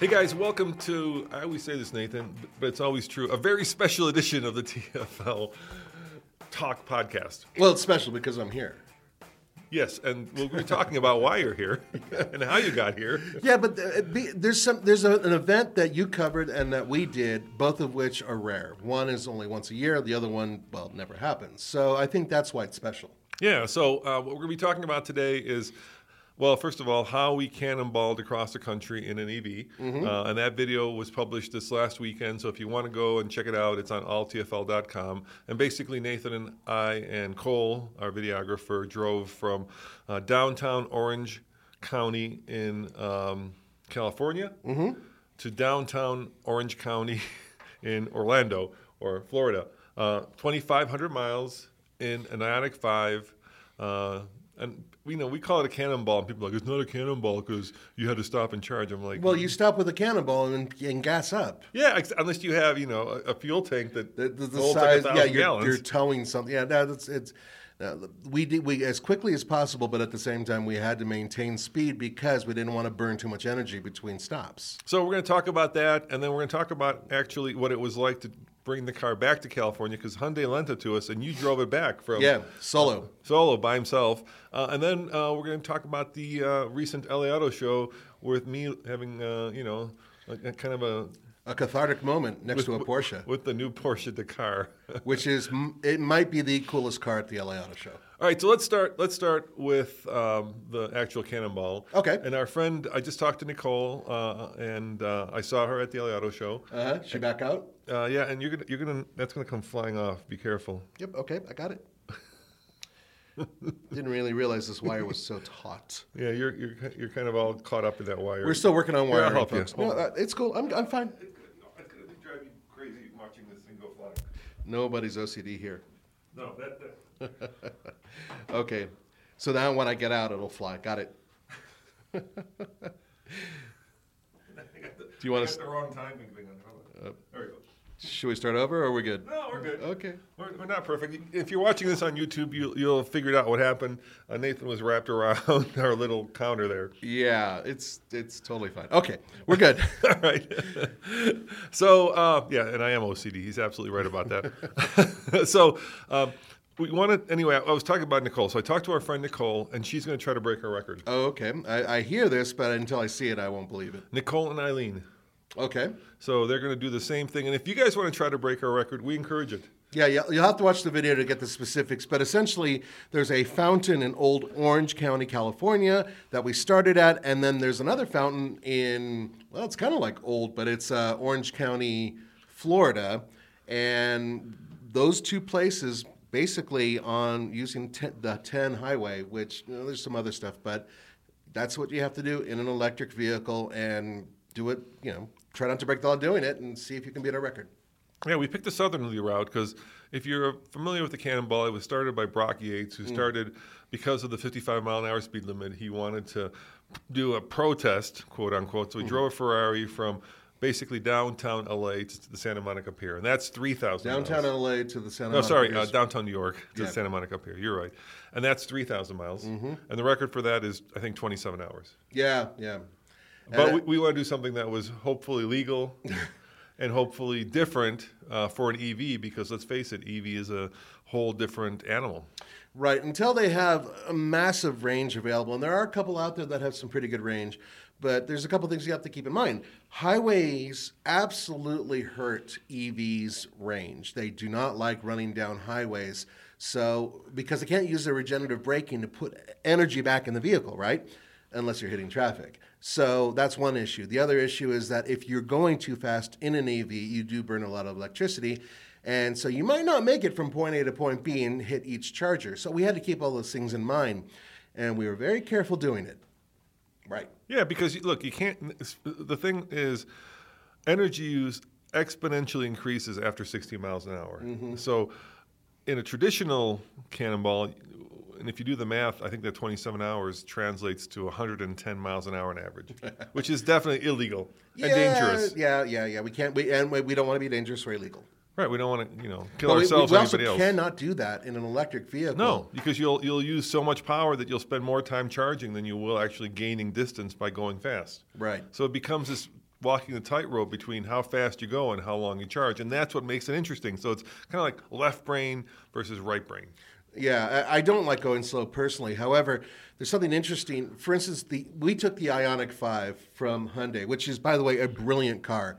Hey guys, welcome to, I always say this, Nathan, but it's always true, a very special edition of the TFL Talk podcast. Well, it's special because I'm here. Yes, and we'll be talking about why you're here and how you got here. Yeah, but uh, there's some there's a, an event that you covered and that we did, both of which are rare. One is only once a year. The other one, well, never happens. So I think that's why it's special. Yeah, so uh, what we're going to be talking about today is well, first of all, how we cannonballed across the country in an EV. Mm-hmm. Uh, and that video was published this last weekend. So if you want to go and check it out, it's on alltfl.com. And basically, Nathan and I and Cole, our videographer, drove from uh, downtown Orange County in um, California Mm-hmm. to downtown Orange County in Orlando or Florida. Uh, 2,500 miles in an Ioniq 5. Uh, and we know we call it a cannonball, and people are like, it's not a cannonball because you had to stop and charge. I'm like, Well, you stop with a cannonball and, and gas up. yeah, ex- unless you have, you know, a, a fuel tank that The, the, the holds size, yeah, you're, gallons. you're towing something. Yeah, no, that's it's. Uh, we did we as quickly as possible, but at the same time, we had to maintain speed because we didn't want to burn too much energy between stops. So we're going to talk about that, and then we're going to talk about actually what it was like to bring the car back to California because Hyundai lent it to us, and you drove it back from Yeah, solo. solo by himself. Uh, and then uh, we're going to talk about the uh, recent LA Auto Show with me having, uh, you know, a, a kind of a A cathartic moment next to a Porsche, with the new Porsche Dakar. which is it might be the coolest car at the LA Auto Show. All right, so let's start. Let's start with um, the actual cannonball. Okay. And our friend, I just talked to Nicole, uh, and uh, I saw her at the LA Auto Show. Uh huh. She back out. Uh, yeah, and you're gonna, you're gonna, that's gonna come flying off. Be careful. Yep. Okay, I got it. Didn't really realize this wire was so taut. Yeah, you're, you're, you're kind of all caught up in that wire. We're still working on wire. I'll help you. No, uh, it's cool. I'm, I'm fine. It's gonna drive you crazy watching this thing go flying. Nobody's OCD here. No, that, that Okay. So now when I get out, it'll fly. Got it. Do you wanna I s- the wrong timing thing on? Hold on. there we go. Should we start over or are we good? No, we're good. Okay. We're, we're not perfect. If you're watching this on YouTube, you, you'll have figured out what happened. Uh, Nathan was wrapped around our little counter there. Yeah, it's it's totally fine. Okay, we're good. All right. so uh, yeah, and I am OCD. He's absolutely right about that. so um, we wanted anyway. I was talking about Nicole. So I talked to our friend Nicole, and she's going to try to break her record. oh, okay. I, I hear this, but until I see it, I won't believe it. Nicole and Eileen. Okay. So they're going to do the same thing. And if you guys want to try to break our record, we encourage it. Yeah, you'll you'll have to watch the video to get the specifics, but essentially, there's a fountain in Old Orange County, California, that we started at, and then there's another fountain in, well, it's kind of like old, but it's uh, Orange County, Florida, and those two places basically on using te- the 10 highway, which you know, there's some other stuff, but that's what you have to do in an electric vehicle and do it, you know, try not to break the law doing it and see if you can beat our record. Yeah, we picked the southerly route because if you're familiar with the Cannonball, it was started by Brock Yates, who started because of the 55 mile an hour speed limit. He wanted to do a protest, quote unquote. So he drove a Ferrari from basically downtown LA to the Santa Monica Pier, and that's 3,000 Downtown miles. LA to the Santa No, Monica sorry, uh, downtown New York to Yeah. the Santa Monica Pier. You're right, and that's 3,000 miles, Mm-hmm. and the record for that is I think 27 hours. yeah, yeah. But we, we want to do something that was hopefully legal and hopefully different uh, for an EV because let's face it, EV is a whole different animal. Right, until they have a massive range available. And there are a couple out there that have some pretty good range. But there's a couple things you have to keep in mind. Highways absolutely hurt EVs' range. They do not like running down highways. So, because they can't use their regenerative braking to put energy back in the vehicle, right? Unless you're hitting traffic. So, that's one issue. The other issue is that if you're going too fast in an EV, you do burn a lot of electricity. And so you might not make it from point A to point B and hit each charger. So, we had to keep all those things in mind. And we were very careful doing it. Right. Yeah, because look, you can't. The thing is, energy use exponentially increases after 60 miles an hour. Mm-hmm. So, in a traditional cannonball, and if you do the math, I think that 27 hours translates to 110 miles an hour on average, which is definitely illegal and dangerous. Yeah, yeah, yeah. We can't, we, and we we don't want to be dangerous or illegal. Right? We don't want to, you know, kill But we- ourselves we, or also anybody else. cannot do that in an electric vehicle. No, because you'll you'll use so much power that you'll spend more time charging than you will actually gaining distance by going fast. Right. So it becomes this walking the tightrope between how fast you go and how long you charge, and that's what makes it interesting. So it's kind of like left brain versus right brain. Yeah, I, don't like going slow personally. However, there's something interesting. For instance, the we took the Ioniq 5 from Hyundai, which is, by the way, a brilliant car.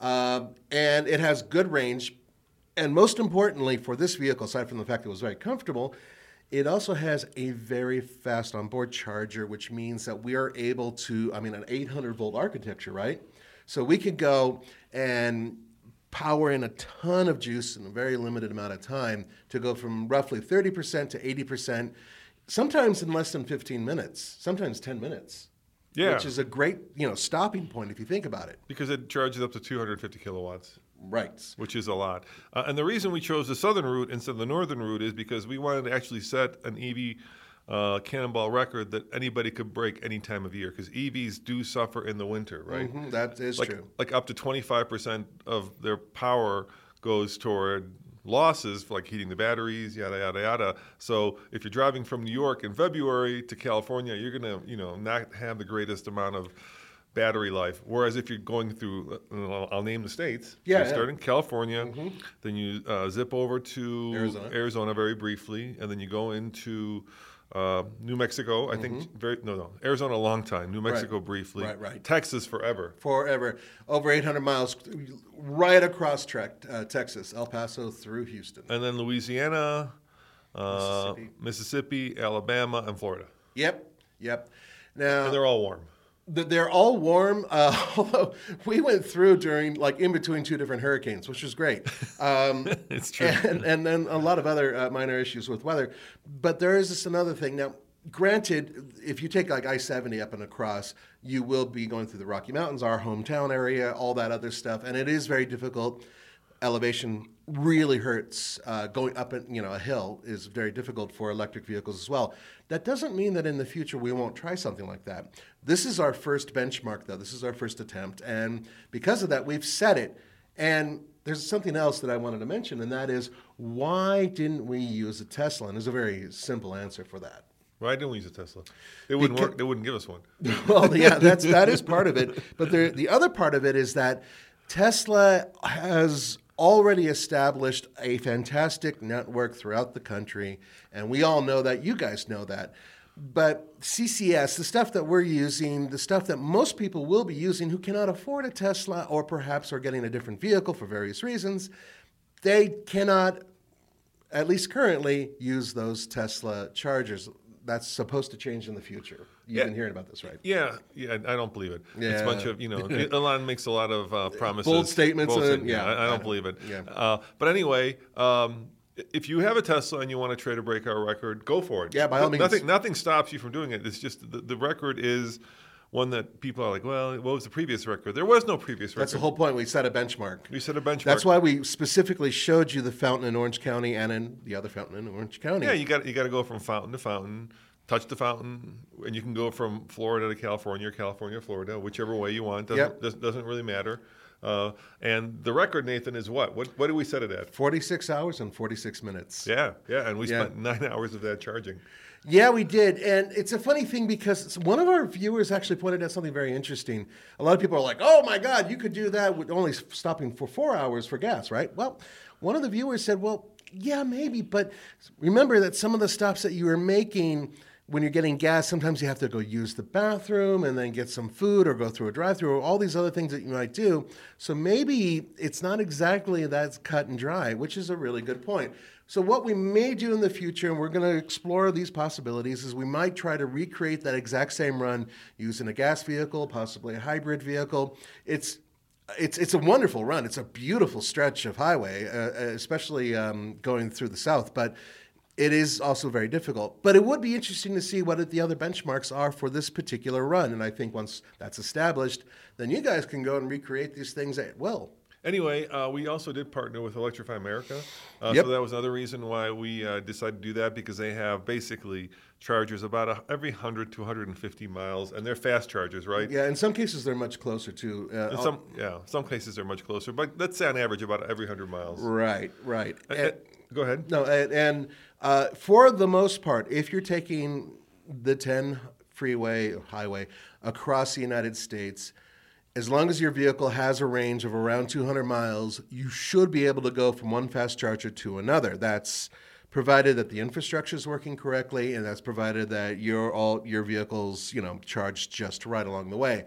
Um, and it has good range. And most importantly, for this vehicle, aside from the fact that it was very comfortable, it also has a very fast onboard charger, which means that we are able to, I mean, an 800 volt architecture, right? So we could go and power in a ton of juice in a very limited amount of time to go from roughly 30% to 80%, sometimes in less than 15 minutes, sometimes 10 minutes. Yeah. Which is a great, you know, stopping point if you think about it. Because it charges up to 250 kilowatts, Right. which is a lot. Uh, and the reason we chose the southern route instead of the northern route is because we wanted to actually set an EV uh, cannonball record that anybody could break any time of year. Because EVs do suffer in the winter, right? Mhm, that is like, true. like up to 25% of their power goes toward losses for like heating the batteries yada yada yada so if you're driving from new york in february to california you're going to you know not have the greatest amount of battery life whereas if you're going through I'll, I'll name the states Yeah, you yeah. start in california then you uh, zip over to Arizona. arizona very briefly and then you go into uh, New Mexico, I think very no no Arizona a long time, New Mexico briefly, Mm-hmm. Right, right. Texas forever, Forever. Over 800 miles, right across track, uh, Texas, El Paso through Houston. and then Louisiana, uh, Mississippi. Mississippi. Alabama, and Florida. Yep, yep. Now, And they're all warm. Th- They're all warm, uh, although we went through during, like, in between two different hurricanes, which was great. Um, It's true. and, and then a lot of other uh, minor issues with weather. But there is this another thing. Now, granted, if you take like I 70 up and across, you will be going through the Rocky Mountains, our hometown area, all that other stuff. And it is very difficult. Elevation really hurts. Uh, going up and you know a hill is very difficult for electric vehicles as well. That doesn't mean that in the future we won't try something like that. This is our first benchmark, though. This is our first attempt, and because of that, we've set it. And there's something else that I wanted to mention, and that is why didn't we use a Tesla? And there's a very simple answer for that. Why didn't we use a Tesla? They wouldn't Beca- work. They wouldn't give us one. well, yeah, that's that is part of it. But there, the other part of it is that Tesla has already established a fantastic network throughout the country, and we all know that. You guys know that. But CCS, the stuff that we're using, the stuff that most people will be using who cannot afford a Tesla or perhaps are getting a different vehicle for various reasons, they cannot at least currently, use those Tesla chargers. That's supposed to change in the future. You've Yeah. been hearing about this, right? Yeah, yeah. I don't believe it. Yeah. It's a bunch of you know. Elon makes a lot of uh, promises, Bold statements Bold and- statements. yeah, I, I don't believe it. Yeah. Uh, but anyway, um, if you have a Tesla and you want to try to break our record, go for it. Yeah, by all Nothing- means. Nothing, nothing stops you from doing it. It's just the, the record is one that people are like, well, what was the previous record? There was no previous record. That's the whole point. We set a benchmark. We set a benchmark. That's why we specifically showed you the fountain in Orange County and in the other fountain in Orange County. Yeah, you got you got to go from fountain to fountain, touch the fountain, and you can go from Florida to California, or California to Florida, whichever way you want. Doesn't Yep. does, doesn't really matter. Uh, and the record, Nathan, is what? What what do we set it at? 46 hours and 46 minutes. Yeah, yeah, and we Yeah. spent nine hours of that charging. Yeah, we did. And it's a funny thing because one of our viewers actually pointed out something very interesting. A lot of people are like, oh my God, you could do that with only stopping for four hours for gas, right? Well, one of the viewers said, well, yeah, maybe. But remember that some of the stops that you were making when you're getting gas, sometimes you have to go use the bathroom and then get some food or go through a drive through or all these other things that you might do. So maybe it's not exactly that cut and dry, which is a really good point. So, what we may do in the future, and we're going to explore these possibilities, is we might try to recreate that exact same run using a gas vehicle, possibly a hybrid vehicle. It's it's it's a wonderful run. It's a beautiful stretch of highway, uh, especially um, going through the south. But it is also very difficult. But it would be interesting to see what the other benchmarks are for this particular run. And I think once that's established, then you guys can go and recreate these things at will. Anyway, uh, we also did partner with Electrify America. Uh, Yep. So that was another reason why we uh, decided to do that because they have basically chargers about a, every 100 to 150 miles, and they're fast chargers, right? Yeah, in some cases they're much closer to. Uh, some, yeah, some cases they're much closer, but let's say on average about every 100 miles. right, right. And- uh, go ahead. No, and, and uh, for the most part, if you're taking the 10 freeway highway across the United States, as long as your vehicle has a range of around 200 miles, you should be able to go from one fast charger to another. That's provided that the infrastructure is working correctly, and that's provided that your all your vehicles, you know, charged just right along the way.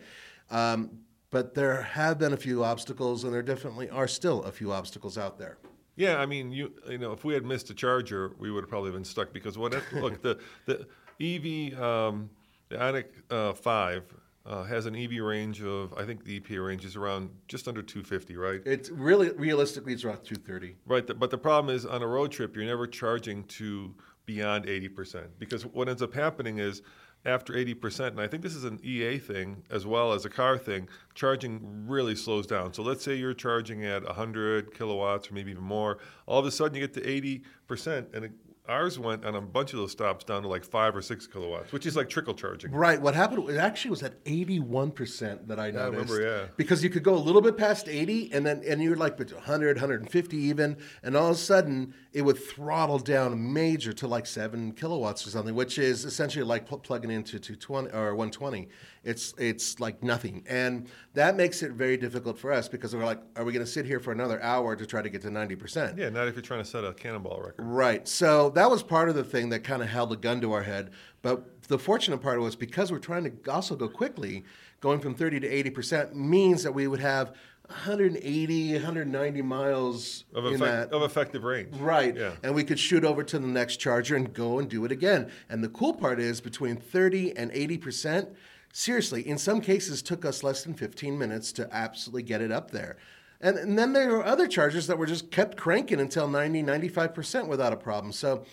Um, but there have been a few obstacles, and there definitely are still a few obstacles out there. Yeah, I mean, you you know, if we had missed a charger, we would have probably been stuck because what? if- look, the the EV, um, the Ioniq uh, Five uh, has an EV range of I think the EPA range is around just under 250, right? It's really realistically it's around 230. Right, th- but the problem is on a road trip, you're never charging to beyond 80% because what ends up happening is after 80%, and I think this is an EA thing as well as a car thing, charging really slows down. So let's say you're charging at 100 kilowatts or maybe even more, all of a sudden you get to 80%, and it, ours went on a bunch of those stops down to like five or six kilowatts, which is like trickle charging. Right. What happened? It actually was at 81% that I I noticed. remember, yeah. Because you could go a little bit past 80 and then and you're like 100, 150 even, and all of a sudden it would throttle down major to like seven kilowatts or something, which is essentially like pl- plugging into 220 or 120. It's it's like nothing, and that makes it very difficult for us because we're like, are we going to sit here for another hour to try to get to 90%? Yeah, not if you're trying to set a cannonball record. Right. So that was part of the thing that kind of held a gun to our head. But the fortunate part was because we're trying to also go quickly, going from 30 to 80% means that we would have 180, 190 miles Of, effect, that. of effective range. Right. Yeah. And we could shoot over to the next charger and go and do it again. And the cool part is between 30 and 80%, seriously, in some cases took us less than 15 minutes to absolutely get it up there. And, and then there were other chargers that were just kept cranking until 90, 95% without a problem. So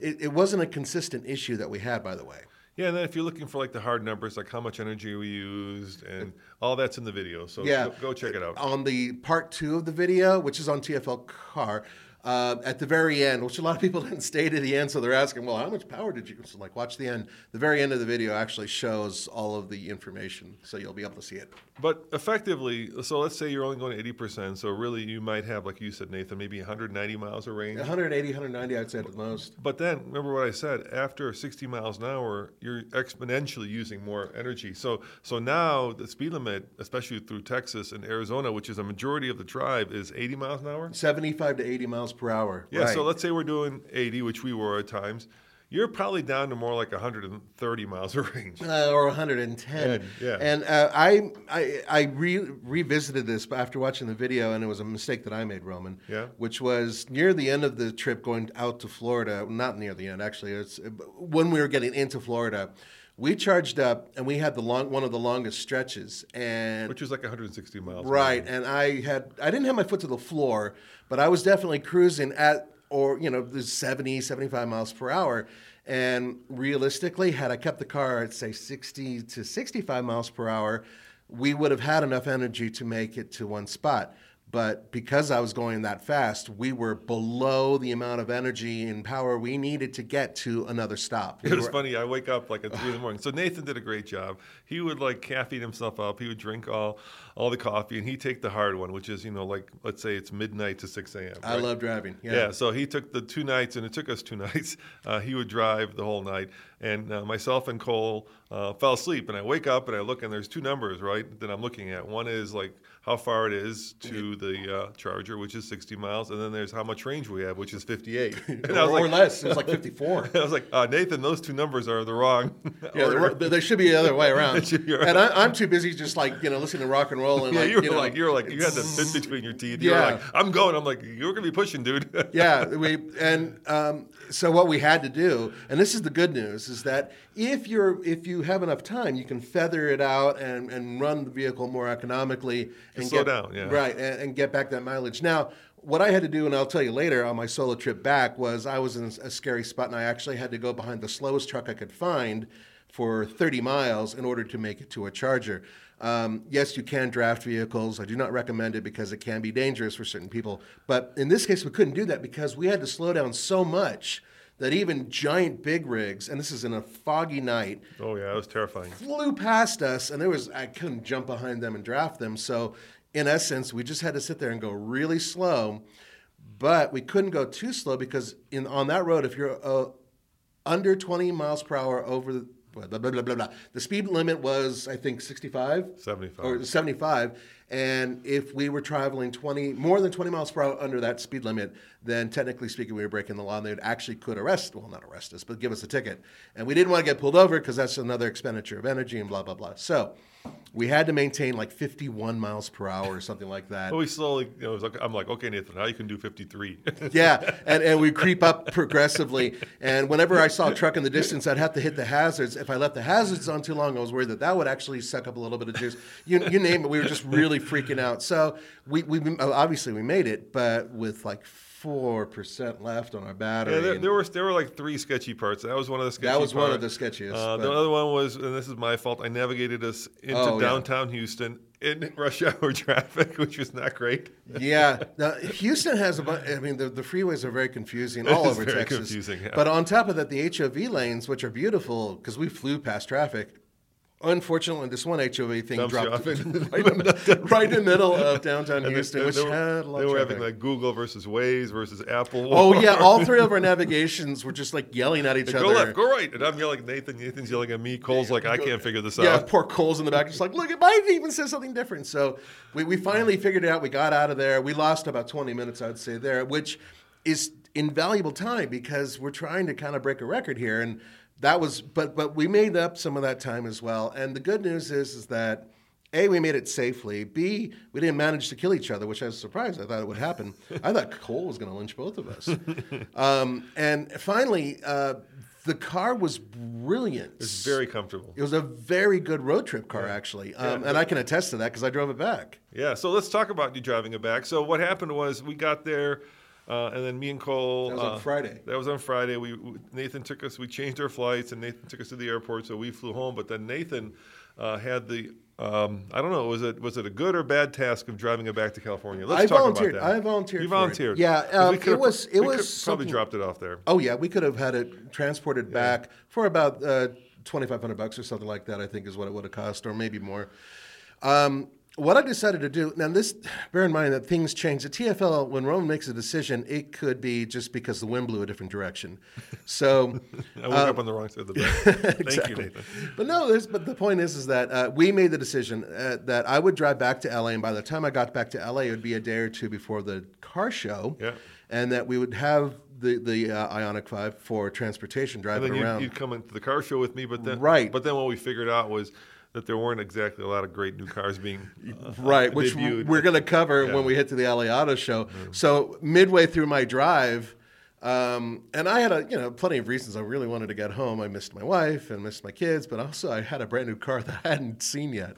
it, it wasn't a consistent issue that we had, by the way. Yeah, and then if you're looking for like the hard numbers, like how much energy we used, and all that's in the video. So Yeah. go, go check it out. On the part two of the video, which is on TFL Car, uh, at the very end, which a lot of people didn't stay to the end, so they're asking, well, how much power did you? So, like, watch the end. The very end of the video actually shows all of the information, so you'll be able to see it. But effectively, so let's say you're only going 80%. So really, you might have, like you said, Nathan, maybe 190 miles of range. 180, 190, I'd say at the most. But then, remember what I said, after 60 miles an hour, you're exponentially using more energy. So, so now the speed limit, especially through Texas and Arizona, which is a majority of the drive, is 80 miles an hour. 75 to 80 miles per hour. Yeah, so let's say we're doing 80, which we were at times. You're probably down to more like 130 miles of range. Uh, or 110. Yeah, yeah. And uh, I I, I re- revisited this after watching the video, and it was a mistake that I made, Roman. Yeah. Which was near the end of the trip going out to Florida. Not near the end, actually. It's when we were getting into Florida. We charged up, and we had the long one of the longest stretches, and Which was like 160 miles. Right, and I had I didn't have my foot to the floor, but I was definitely cruising at or you know the 70 75 miles per hour and realistically had I kept the car at say 60 to 65 miles per hour, we would have had enough energy to make it to one spot. But because I was going that fast, we were below the amount of energy and power we needed to get to another stop. We It was were- funny. I wake up like at three in the morning. So Nathan did a great job. He would like caffeine himself up. He would drink all, all the coffee, and he'd take the hard one, which is you know like let's say it's midnight to six a.m. I love driving. Yeah. yeah. So he took the two nights, and it took us two nights. Uh, he would drive the whole night, and uh, myself and Cole uh, fell asleep. And I wake up and I look, and there's two numbers, right, that I'm looking at. One is like how far it is to the uh, charger, which is 60 miles, and then there's how much range we have, which is 58. And or, I was like, or less. It was like 54. I was like, uh, Nathan, those two numbers are the wrong. Yeah, they should be the other way around. Should and I, I'm too busy just like you know listening to rock and roll and Yeah, like you were know, like, you were like, you had the fist between your teeth. You Yeah. like, I'm going. I'm like, you're gonna be pushing, dude. yeah, we and um, so what we had to do, and this is the good news, is that if you're if you have enough time, you can feather it out and, and run the vehicle more economically and slow get down, yeah. right and, and get back that mileage. Now, what I had to do, and I'll tell you later on my solo trip back, was I was in a scary spot, and I actually had to go behind the slowest truck I could find for 30 miles in order to make it to a charger. Um, yes, you can draft vehicles. I do not recommend it because it can be dangerous for certain people. But in this case, we couldn't do that because we had to slow down so much that even giant big rigs, and this is in a foggy night, oh yeah, it was terrifying. flew past us, and there was I couldn't jump behind them and draft them. So, in essence, we just had to sit there and go really slow, but we couldn't go too slow because in on that road, if you're uh, under 20 miles per hour over the blah, blah, blah, blah, blah. The speed limit was, I think, 65 75. or 75. And if we were traveling 20, more than 20 miles per hour under that speed limit, then technically speaking, we were breaking the law and they actually could arrest, well, not arrest us, but give us a ticket. And we didn't want to get pulled over because that's another expenditure of energy and blah, blah, blah. So we had to maintain like 51 miles per hour or something like that. But we slowly, you know, like, I'm like, okay, Nathan, now you can do 53. yeah, and, and we creep up progressively. And whenever I saw a truck in the distance, I'd have to hit the hazards. If I left the hazards on too long, I was worried that that would actually suck up a little bit of juice. You, you name it, we were just really freaking out. So we, we obviously we made it, but with like four percent left on our battery. Yeah, there, there were there were like three sketchy parts. That was one of the sketchy. That was one of the sketchiest, Uh, the other one was, and this is my fault. I navigated us into Oh, yeah. downtown Houston in rush hour traffic, which was not great. yeah, now, Houston has a bunch. I mean, the, the freeways are very confusing all over very Texas. confusing, yeah. But on top of that, the HOV lanes, which are beautiful, because we flew past traffic. Unfortunately, this one HOV thing Dumps dropped right, in the, right in the middle of downtown And they- Houston, they, which they were, had a lot they were traffic. having like Google versus Waze versus Apple. oh yeah, all three of our navigations were just like yelling at each go other. left, go right, and I'm yelling at Nathan. Nathan's yelling at me. Cole's like, I can't figure this out. Yeah, poor Cole's in the back, just like, look, it might even say something different. So we, we finally figured it out. We got out of there. We lost about 20 minutes, I'd say, there, which is invaluable time because we're trying to kind of break a record here. And that was, but but we made up some of that time as well. And the good news is, is that a, we made it safely. B, we didn't manage to kill each other, which I was surprised. I thought it would happen. I thought Cole was going to lynch both of us. Um, and finally, uh, the car was brilliant. It's very comfortable. It was a very good road trip car, actually, um, and I can attest to that because I drove it back. Yeah, so let's talk about you driving it back. So what happened was we got there, uh, and then me and Cole. That was on uh, Friday. That was on Friday. We we- Nathan took us. We changed our flights, and Nathan took us to the airport. So we flew home. But then Nathan uh, had the. Um, I don't know. Was it was it a good or bad task of driving it back to California? Let's I talk volunteered. about that. I volunteered You volunteered. Yeah, um, it was- it was probably dropped it off there. Oh yeah, we could have had it transported back for about uh, twenty five hundred bucks or something like that. I think is what it would have cost, or maybe more. Um, what I decided to do now, this bear in mind that things change. The TFL, when Roman makes a decision, it could be just because the wind blew a different direction. So, I woke up on the wrong side of the bed. Thank you, Exactly. Nathan. But no, there's, but the point is, is that uh, we made the decision uh, that I would drive back to LA, and by the time I got back to LA, it would be a day or two before the car show, Yeah. and that we would have the the uh, Ioniq Five for transportation And driving then you'd, around. you'd come into the car show with me, but then Right. But then what we figured out was that there weren't exactly a lot of great new cars being uh, Right, which debuted. we're going to cover Yeah. when we hit to the LA Auto Show. So midway through my drive, um, and I had a you know plenty of reasons I really wanted to get home. I missed my wife and missed my kids, but also I had a brand new car that I hadn't seen yet.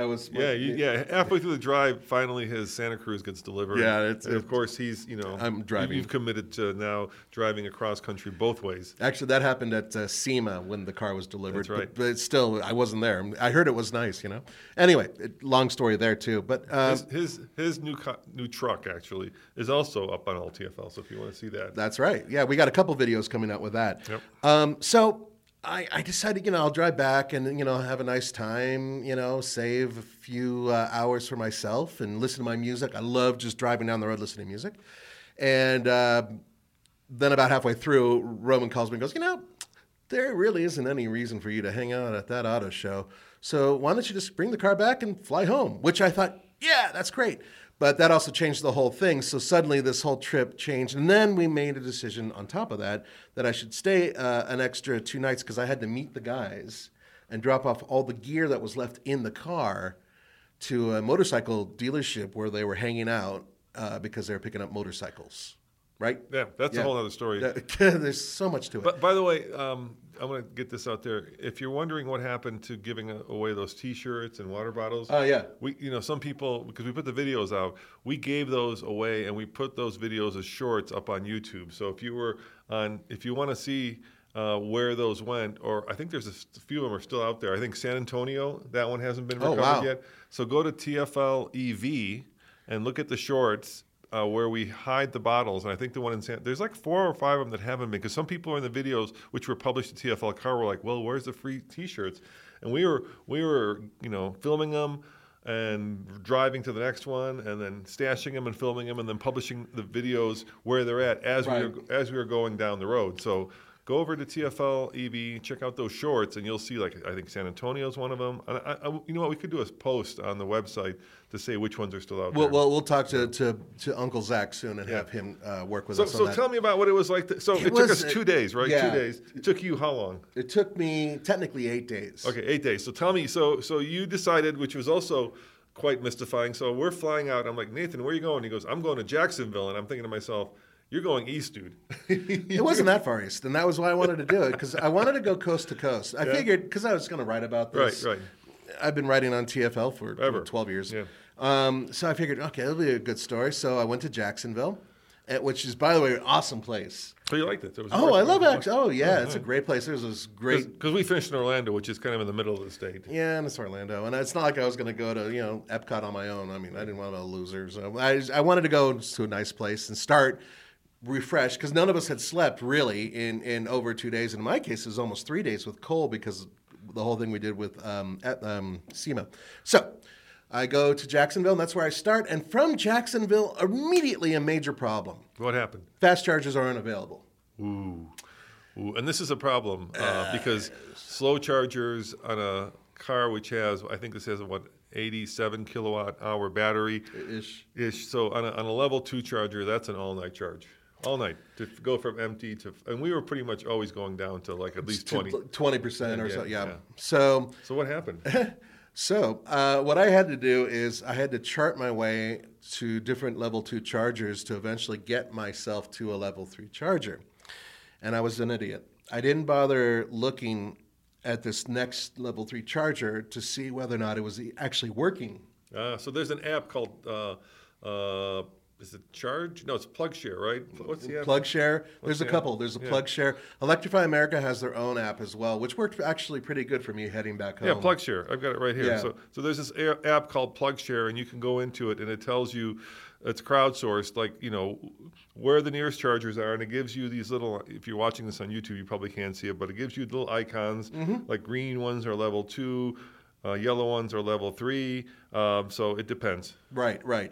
That was Yeah, you, yeah. Halfway through the drive, finally his Santa Cruz gets delivered. Yeah, it's- and of it's- course he's you know I'm driving. You've committed to now driving across country both ways. Actually, that happened at uh, SEMA when the car was delivered. That's right. But, but still, I wasn't there. I heard it was nice, you know. Anyway, it, long story there too. But um, His his, his new co- new truck actually is also up on LTFL. So if you want to see that, That's right. Yeah, we got a couple videos coming out with that. Yep. Um, so I, I decided, you know, I'll drive back and you know have a nice time, you know, save a few uh, hours for myself and listen to my music. I love just driving down the road listening to music. And uh, then about halfway through, Roman calls me and goes, you know. there really isn't any reason for you to hang out at that auto show. So why don't you just bring the car back and fly home? Which I thought, yeah, that's great. But that also changed the whole thing. So suddenly this whole trip changed. And then we made a decision on top of that that I should stay uh, an extra two nights because I had to meet the guys and drop off all the gear that was left in the car to a motorcycle dealership where they were hanging out uh, because they were picking up motorcycles. Right? Yeah, that's a whole other story. There's so much to it. But by the way, um, I'm going to get this out there. If you're wondering what happened to giving away those T-shirts and water bottles, Oh, yeah. we you know some people because we put the videos out, we gave those away and we put those videos as shorts up on YouTube. So if you were on, if you want to see. Uh, where those went, or I think there's a few of them are still out there. I think San Antonio, that one hasn't been recovered Oh, recovered wow. yet. So go to TFL EV E and look at the shorts uh, where we hide the bottles. And I think the one in San, there's like four or five of them that haven't been because some people are in the videos which were published at TFL Car were like, "Well, where's the free T-shirts?" And we were we were you know filming them and driving to the next one and then stashing them and filming them and then publishing the videos where they're at as we were as we were going down the road. So go over to TFL EV, check out those shorts, and you'll see like I think San Antonio's one of them. And I, I, you know what? We could do a post on the website to say which ones are still out We'll, there. we'll, we'll talk to, to, to Uncle Zach soon and Yeah. have him uh, work with so, us on so that. tell me about what it was like. To, so it, It took was, us uh, two days, right? yeah. Two days. It took you how long? it took me technically eight days. Okay, eight days. So tell me. So so you decided, which was also quite mystifying. So we're flying out. I'm like Nathan, where are you going? He goes, I'm going to Jacksonville, and I'm thinking to myself, you're going east, dude. It wasn't that far east, and that was why I wanted to do it because I wanted to go coast to coast. I Yeah. figured because I was going to write about this. right. Right. I've been writing on TFL for Ever. 12 years. Yeah. Um, so I figured, okay, it'll be a good story. So I went to Jacksonville, eh, which is, by the way, an awesome place. So you liked it? It was Oh, I love. Oh, yeah, it's a great place. There's this great Because we finished in Orlando, which is kind of in the middle of the state. Yeah, and it's Orlando, and it's not like I was going to go to you know Epcot on my own. I mean, I didn't want to lose So I, I wanted to go to a nice place and start refresh because none of us had slept really in in over two days. And in my case, it was almost three days with Cole because the whole thing we did with um, at um, SEMA. So. I go to Jacksonville, and that's where I start. And from Jacksonville, immediately a major problem. What happened? Fast chargers are unavailable. Ooh. Ooh. And this is a problem uh, because slow chargers on a car which has, I think this has a, what, 87 kilowatt hour battery Ish. ish. So on a, on a level two charger, that's an all night charge. All night to go from empty to, and we were pretty much always going down to like at least 20. Twenty percent or Yeah, so. Yeah. yeah. So So what happened? So, uh, what I had to do is I had to chart my way to different level two chargers to eventually get myself to a level three charger. And I was an idiot. I didn't bother looking at this next level three charger to see whether or not it was actually working. Uh, so there's an app called, uh, uh, is it Charge? No, it's PlugShare, right? What's the app? plug PlugShare, there's a the app? couple. There's a Yeah. PlugShare. Electrify America has their own app as well, which worked actually pretty good for me heading back home. Yeah, PlugShare. I've got it right here. Yeah. So, so there's this app called PlugShare, and you can go into it, and it tells you it's crowdsourced, like you know where the nearest chargers are, and it gives you these little. If you're watching this on YouTube, you probably can't see it, but it gives you little icons, Mm-hmm. like green ones are level two, uh, yellow ones are level three. Um, so it depends. Right, right.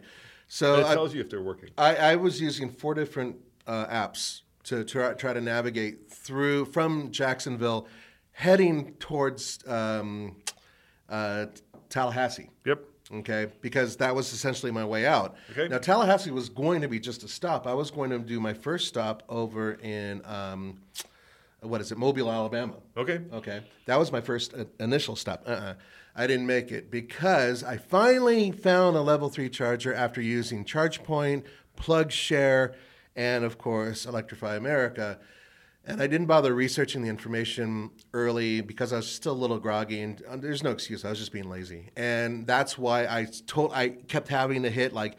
So it I, tells you if they're working. I, I was using four different uh, apps to try, try to navigate through from Jacksonville, heading towards um, uh, Tallahassee. Yep. Okay, because that was essentially my way out. Okay. Now Tallahassee was going to be just a stop. I was going to do my first stop over in um, what is it, Mobile, Alabama. Okay. Okay, that was my first uh, initial stop. Uh-uh. I didn't make it because I finally found a level three charger after using ChargePoint, PlugShare, and of course Electrify America. And I didn't bother researching the information early because I was still a little groggy, and uh, there's no excuse. I was just being lazy, and that's why I told I kept having to hit like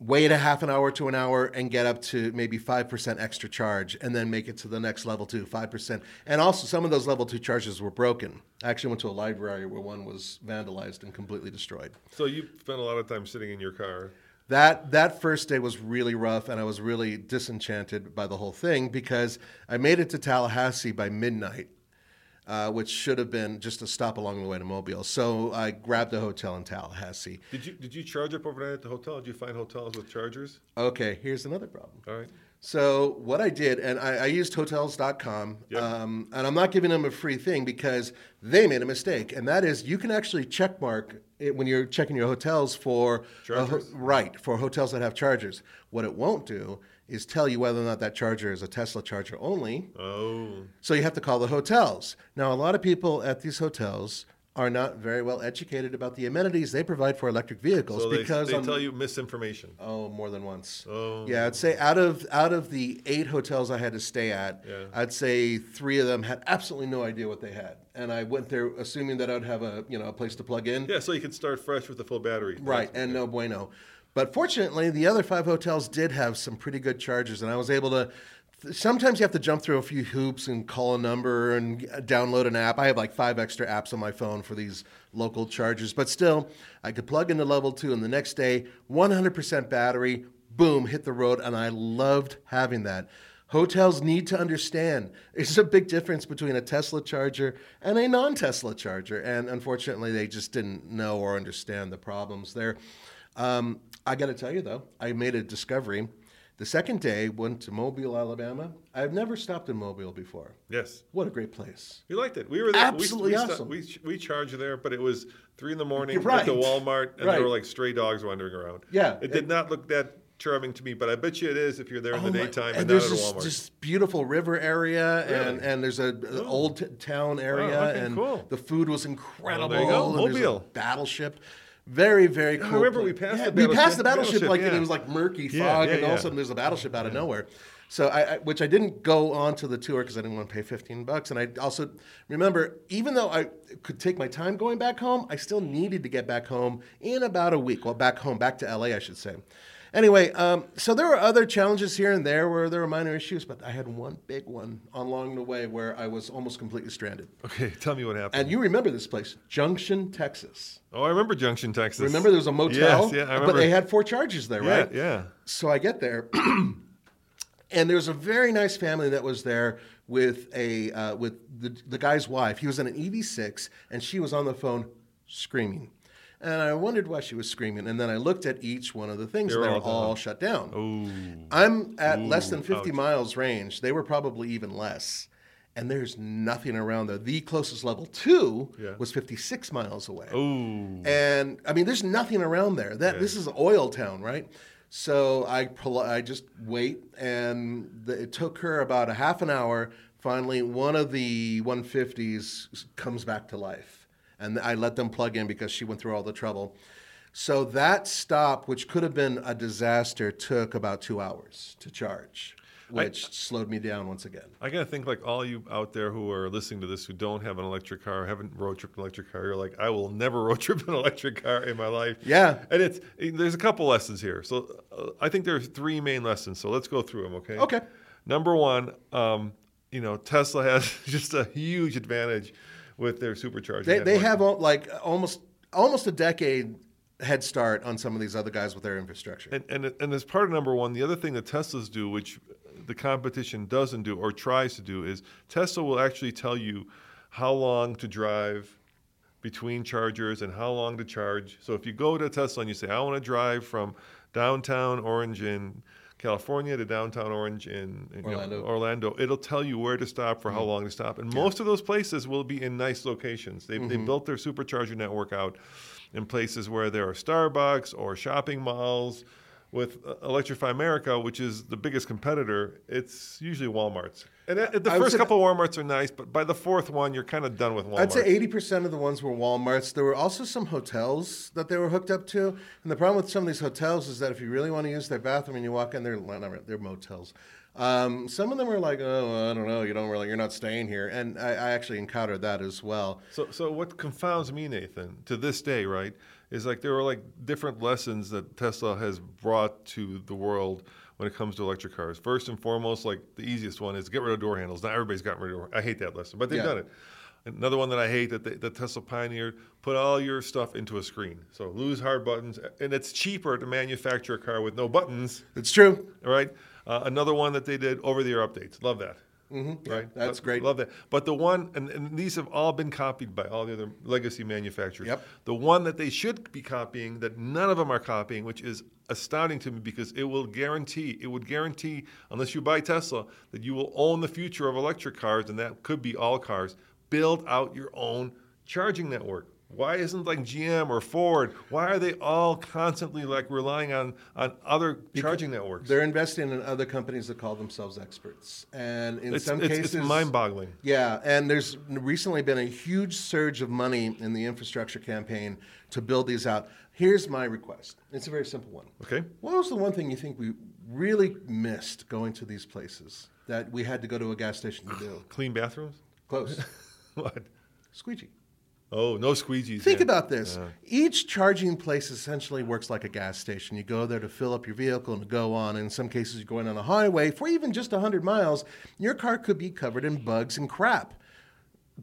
wait a half an hour to an hour and get up to maybe 5% extra charge and then make it to the next level two, 5%. And also, some of those level two charges were broken. I actually went to a library where one was vandalized and completely destroyed. So you spent a lot of time sitting in your car. That, that first day was really rough, and I was really disenchanted by the whole thing because I made it to Tallahassee by midnight. Uh, which should have been just a stop along the way to Mobile. So I grabbed a hotel in Tallahassee. Did you did you charge up overnight at the hotel? Did you find hotels with chargers? Okay, here's another problem. All right. So what I did, and I, I used Hotels.com, Yep. um, and I'm not giving them a free thing because they made a mistake, and that is you can actually checkmark it when you're checking your hotels for ho- Chargers? right for hotels that have chargers. What it won't do is tell you whether or not that charger is a Tesla charger only, Oh, so you have to call the hotels. Now, a lot of people at these hotels are not very well educated about the amenities they provide for electric vehicles so because they on- tell you misinformation. Oh, more than once. Oh. Yeah, I'd say out of out of the eight hotels I had to stay at, Yeah. I'd say three of them had absolutely no idea what they had, and I went there assuming that I'd have a you know a place to plug in. Yeah, so you can start fresh with a full battery. Right, and no bueno. But fortunately, the other five hotels did have some pretty good chargers, and I was able to. Sometimes you have to jump through a few hoops and call a number and download an app. I have like five extra apps on my phone for these local chargers, but still, I could plug into level two, and the next day, 100% battery, boom, hit the road, and I loved having that. Hotels need to understand there's a big difference between a Tesla charger and a non Tesla charger. And unfortunately, they just didn't know or understand the problems there. Um, I got to tell you, though, I made a discovery. The second day, went to Mobile, Alabama. I've never stopped in Mobile before. Yes. What a great place. We liked it. We were there. Absolutely we, we, awesome. we, we charged there, but it was three in the morning You're at the. Walmart, and Right. there were like stray dogs wandering around. Yeah. It did not look that charming to me, but I bet you it is if you're there in oh the Oh my- daytime and, and not there's at Walmart. this beautiful river area, and, Really? and there's a, an oh. old t- town area, okay, and cool. the food was incredible. There you go, and there's Mobile. battleship. Very, very cool. I remember we passed Yeah, the we passed the battleship- battleship, like and it was like murky fog, Yeah, yeah, and all of a sudden there's a battleship out of nowhere. So I, I which I didn't go on to the tour because I didn't want to pay 15 bucks, and I also remember even though I could take my time going back home, I still needed to get back home in about a week. Well, back home, back to LA, I should say. Anyway, um, so there were other challenges here and there where there were minor issues, but I had one big one along the way where I was almost completely stranded. okay, tell me what happened. And you remember this place, Junction, Texas. oh, I remember Junction, Texas. Remember there was a motel, Yes, yeah, I but they had four charges there, yeah, right? yeah. So I get there, and there was a very nice family that was there with a uh, with the, the guy's wife. He was in an EV6, and she was on the phone screaming. And I wondered why she was screaming. And then I looked at each one of the things, They and they were all all shut down. Ooh. I'm at less than 50 ouch. miles range. They were probably even less. And there's nothing around there. The closest level two Yeah. was 56 miles away. Ooh. And I mean, there's nothing around there. That this is an oil town, right? So I I just wait, and the, it took her about a half an hour. Finally, one of the 150s comes back to life, and I let them plug in because she went through all the trouble. So that stop, which could have been a disaster, took about two hours to charge, which slowed me down once again. I gotta think like all you out there who are listening to this who don't have an electric car, haven't road tripped an electric car, you're like, I will never road trip an electric car in my life. Yeah. And it's there's a couple lessons here. So uh, I think there are three main lessons. So let's go through them, okay? Okay. Number one, um, you know, Tesla has just a huge advantage with their supercharger. They, they have like almost almost a decade head start on some of these other guys with their infrastructure. And, and and as part of number one, the other thing that Teslas do, which the competition doesn't do or tries to do, is Tesla will actually tell you how long to drive between chargers and how long to charge. So if you go to Tesla and you say, I want to drive from downtown Orange in California to downtown Orange in, in, you know, Orlando. Orlando, it'll tell you where to stop for how mm-hmm. long to stop. And most of those places will be in nice locations. They, they mm-hmm. built their supercharger network out in places where there are Starbucks or shopping malls. With uh, Electrify America, which is the biggest competitor, it's usually Walmart's. And uh, the I first couple Walmarts are nice, but by the fourth one, you're kind of done with Walmart. I'd say 80% of the ones were Walmarts. There were also some hotels that they were hooked up to. And the problem with some of these hotels is that if you really want to use their bathroom and you walk in, they're, not they're motels. Um, some of them are like, oh, I don't know, you don't really, you're not staying here. And I, I actually encountered that as well. So, so what confounds me, Nathan, to this day, right, is like there are like different lessons that Tesla has brought to the world when it comes to electric cars. First and foremost, like the easiest one is get rid of door handles. Not everybody's gotten rid of door. I hate that lesson, but they've Yeah. done it. Another one that I hate that, they, that Tesla pioneered: put all your stuff into a screen. So lose hard buttons, and it's cheaper to manufacture a car with no buttons It's true. all right. Uh, another one that they did over the air updates. Love that. Mm-hmm. Right, that's Lo- great. Love that. But the one, and, and these have all been copied by all the other legacy manufacturers. Yep. The one that they should be copying, that none of them are copying, which is astounding to me because it will guarantee, it would guarantee, unless you buy Tesla, that you will own the future of electric cars, and that could be all cars. Build out your own charging network. Why isn't like GM or Ford? Why are they all constantly like relying on on other charging networks? They're investing in other companies that call themselves experts, and in It's, some it's, cases, it's mind-boggling. Yeah, and there's recently been a huge surge of money in the infrastructure campaign to build these out. Here's my request. It's a very simple one. Okay. What was the one thing you think we really missed going to these places that we had to go to a gas station to do? Clean bathrooms? Close. what? Squeegee. Oh, no squeegees. Think yeah. about this. Each charging place essentially works like a gas station. You go there to fill up your vehicle and to go on. In some cases, you're going on a highway for even just 100 miles. Your car could be covered in bugs and crap.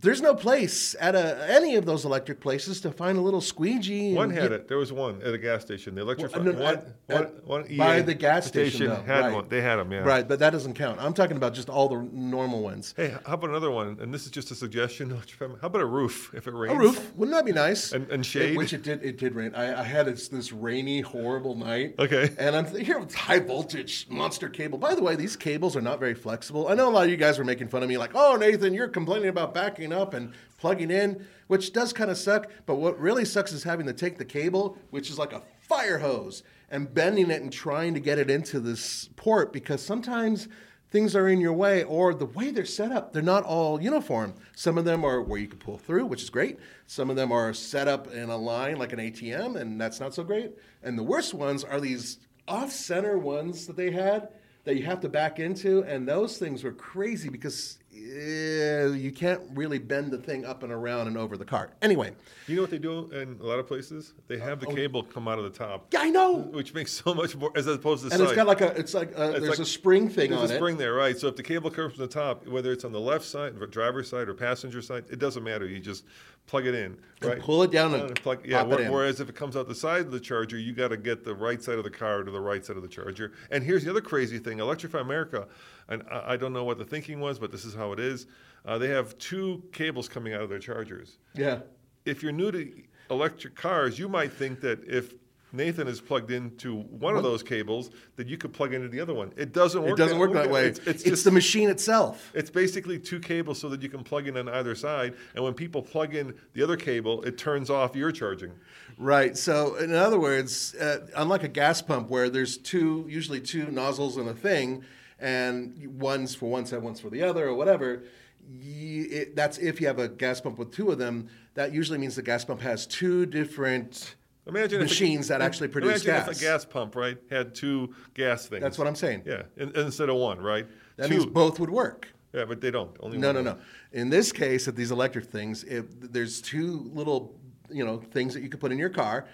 There's no place at a, any of those electric places to find a little squeegee. One had get- it. There was one at a gas station. The electric Well, no, one, at- one, at- one by the gas station, though, had right. one. They had them, yeah. Right, but that doesn't count. I'm talking about just all the normal ones. Hey, how about another one? And this is just a suggestion. How about a roof if it rains? A roof, wouldn't that be nice? And- and It- shade? which it did. It did rain. I, I had this, this rainy, horrible night. Okay. And I'm here with high voltage monster cable. By the way, these cables are not very flexible. I know a lot of you guys were making fun of me, like, "Oh, Nathan, you're complaining about backing up and plugging in," which does kind of suck. But what really sucks is having to take the cable, which is like a fire hose, and bending it and trying to get it into this port because sometimes things are in your way or the way they're set up they're not all uniform some of them are where you can pull through which is great some of them are set up in a line like an atm and that's not so great and the worst ones are these off-center ones that they had that you have to back into and those things were crazy because you can't really bend the thing up and around and over the cart anyway You know what they do in a lot of places? They have Oh. the cable come out of the top. yeah i know Which makes so much more, as opposed to the and it's side. got like a it's like a, It's there's like- a spring thing There's on a it spring there, right? So if the cable comes from the top, whether it's on the left side, driver's side, or passenger side, it doesn't matter. You just plug it in, right? pull it down and Uh, plug. Yeah. pop it in. Whereas if it comes out the side of the charger, you got to get the right side of the car to the right side of the charger. And here's the other crazy thing: Electrify America, and I, I don't know what the thinking was, but this is how it is. Uh, they have two cables coming out of their chargers. yeah If you're new to electric cars, you might think that if Nathan is plugged into one of those cables, that you could plug into the other one. It doesn't work. it doesn't work that way It's, it's, it's just, the machine itself it's basically two cables so that you can plug in on either side. And when people plug in the other cable, it turns off your charging. Right. So, in other words, uh, unlike a gas pump where there's two, usually two nozzles in a thing, and one's for one side, one's for the other, or whatever. You, it, that's if you have a gas pump with two of them. That usually means the gas pump has two different Imagine if a- machines that actually produce imagine gas. if a gas pump, right, had two gas things. That's what I'm saying. Yeah, in, instead of one, right? That two. means both would work. Yeah, but they don't. Only No, one no, no. In this case, at these electric things, if there's two little, you know, things that you could put in your car,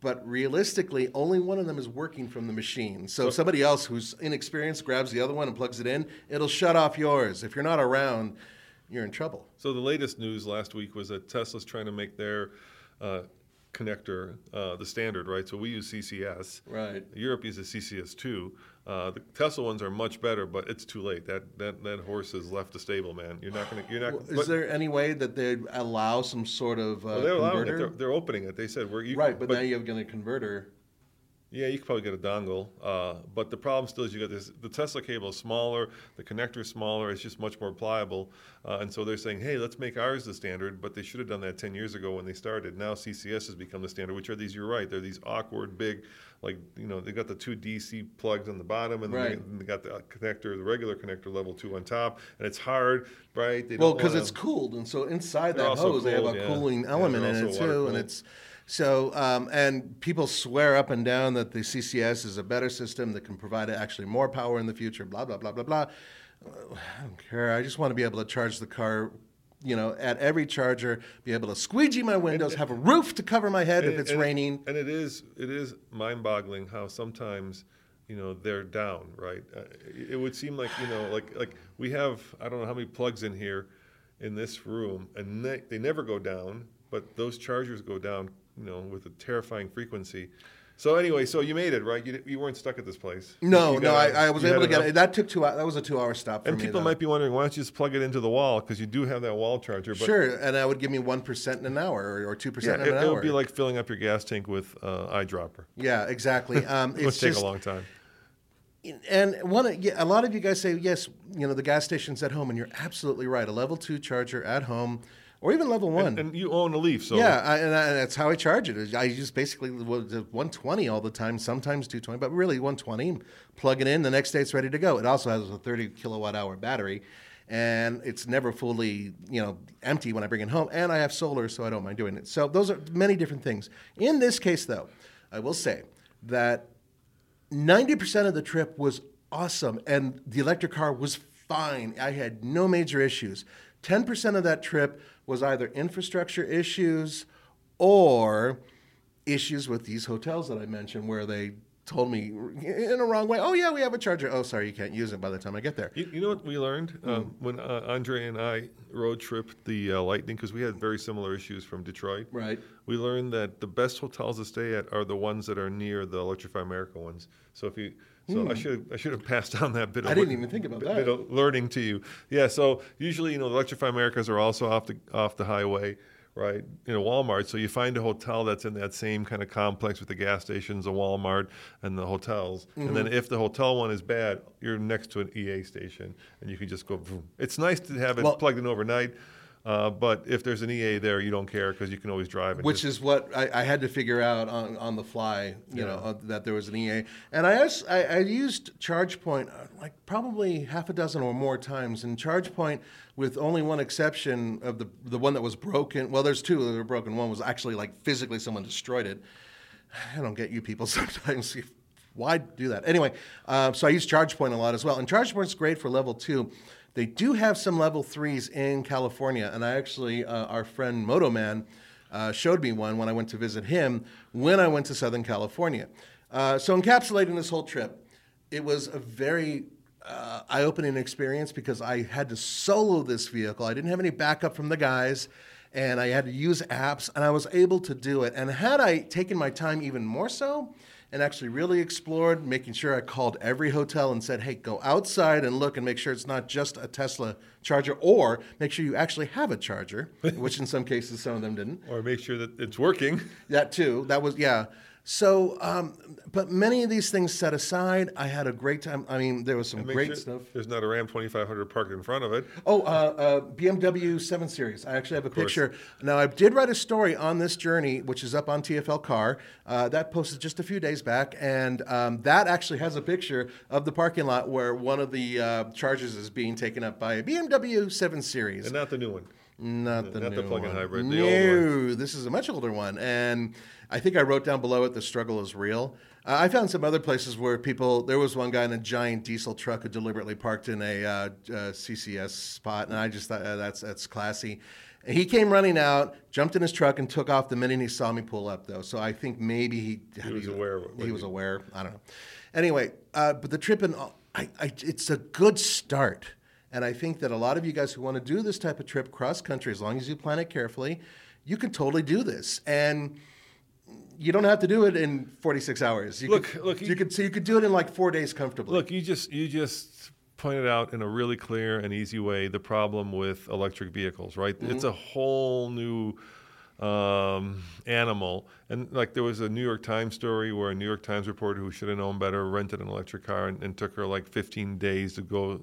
but realistically, only one of them is working from the machine. So if somebody else who's inexperienced grabs the other one and plugs it in, it'll shut off yours. If you're not around, you're in trouble. So the latest news last week was that Tesla's trying to make their uh, connector uh, the standard, right? So we use CCS. Right. Europe uses CCS2. Uh, the Tesla ones are much better, but it's too late. That that, that horse has left the stable, man. You're not gonna. You're not. Is but- there any way that they'd allow some sort of uh, well, they're allowing it. They're, they're opening it. They said we're you, right, but, now you're going to converter. Yeah, you could probably get a dongle, uh, but the problem still is you got this. The Tesla cable is smaller, the connector is smaller. It's just much more pliable, uh, and so they're saying, "Hey, let's make ours the standard." But they should have done that ten years ago when they started. Now CCS has become the standard, which are these. You're right. They're these awkward, big, like you know, they got the two DC plugs on the bottom, and Right. they, they got the connector, the regular connector level two on top, and it's hard, right? They Well, because it's cooled, and so inside that hose they have a yeah. cooling Yeah, element in it too, and it's so. Um, and people swear up and down that the CCS is a better system that can provide actually more power in the future. Blah blah blah blah blah. I don't care. I just want to be able to charge the car. You know, at every charger, be able to squeegee my windows, have a roof to cover my head if it's and- raining. And it is it is mind-boggling how sometimes you know they're down. Right? Uh, it would seem like you know like like we have I don't know how many plugs in here in this room, and they, they never go down, but those chargers go down. You know, with a terrifying frequency. So anyway, so you made it, right? You, you weren't stuck at this place. No, You no, I, I was able to get enough- it. That took two. That was a two-hour stop for And people though. might be wondering, why don't you just plug it into the wall? Because you do have that wall charger. But sure, and that would give me one percent in an hour or two percent it, in an it hour. would be like filling up your gas tank with uh, eyedropper. yeah, exactly. Um, It would take just a long time. and one, yeah, a lot of you guys say yes. You know, the gas station's at home, and you're absolutely right. A level two charger at home, or even level one. And you own a Leaf, so yeah, I, and, I, and that's how I charge it. I use basically 120 all the time, sometimes 220, but really 120. Plug it in, the next day it's ready to go. It also has a 30 kilowatt hour battery, and it's never fully you know empty when I bring it home. And I have solar, so I don't mind doing it. So those are many different things. In this case, though, I will say that 90% of the trip was awesome and the electric car was fine. I had no major issues. 10% of that trip was either infrastructure issues or issues with these hotels that I mentioned where they told me in a wrong way, oh, yeah, we have a charger. Oh, sorry, you can't use it by the time I get there. You, you know what we learned Hmm. um, when uh, Andre and I road tripped the uh, Lightning because we had very similar issues from Detroit. Right. We learned that the best hotels to stay at are the ones that are near the Electrify America ones. So if you, so I should I should have passed on that bit. Of Hmm. I didn't even think about that. Bit of learning to you. Yeah. So usually, you know, the Electrify Americas are also off the off the highway. Right, You know, Walmart. So you find a hotel that's in that same kind of complex with the gas stations, a Walmart, and the hotels. And Mm-hmm. then if the hotel one is bad, you're next to an EA station, and you can just go. Vroom. It's nice to have it Well- plugged in overnight, uh, but if there's an EA there, you don't care because you can always drive. And Which just- is what I, I had to figure out on, on the fly, you know, uh, that there was an EA. And I, asked, I, I used ChargePoint uh, like probably half a dozen or more times. And ChargePoint, with only one exception of the, the one that was broken, well, there's two that were broken. One was actually like physically someone destroyed it. I don't get you people sometimes. Why do that? Anyway, uh, so I use ChargePoint a lot as well. And ChargePoint's great for level two. They do have some level threes in California. And I actually, uh, our friend Motoman uh, showed me one when I went to visit him when I went to Southern California. Uh, so, encapsulating this whole trip, it was a very uh, eye opening experience because I had to solo this vehicle. I didn't have any backup from the guys and I had to use apps, and I was able to do it. And had I taken my time even more so, and actually really explored, making sure I called every hotel and said, "Hey, go outside and look and make sure it's not just a Tesla charger, or make sure you actually have a charger," which in some cases some of them didn't. or make sure that it's working. That too. That was yeah. So, um, but many of these things set aside, I had a great time. I mean, there was some great sure stuff. There's not a Ram 2500 parked in front of it. Oh, uh, uh, BMW 7 Series. I actually have a picture. Now, I did write a story on this journey, which is up on TFL Car. Uh, that posted just a few days back, and um, that actually has a picture of the parking lot where one of the uh, chargers is being taken up by a BMW 7 Series. And not the new one. Not the Not the plug-in one. hybrid, No, the old this is a much older one, and I think I wrote down below it the struggle is real. Uh, I found some other places where people. There was one guy in a giant diesel truck who deliberately parked in a uh, uh, CCS spot, and I just thought uh, that's that's classy. And he came running out, jumped in his truck, and took off the minute he saw me pull up. Though, so I think maybe he He was aware of it, He wasn't aware. I don't know. Anyway, uh, but the trip and I, I, it's a good start. And I think that a lot of you guys who want to do this type of trip cross country, as long as you plan it carefully, you can totally do this. And you don't have to do it in 46 hours. You Look, could, look, you, you- could so you could do it in like four days comfortably. Look, you just you just pointed out in a really clear and easy way the problem with electric vehicles, right? Mm-hmm. It's a whole new um, animal. And like there was a New York Times story where a New York Times reporter who should have known better rented an electric car and, and took her like 15 days to go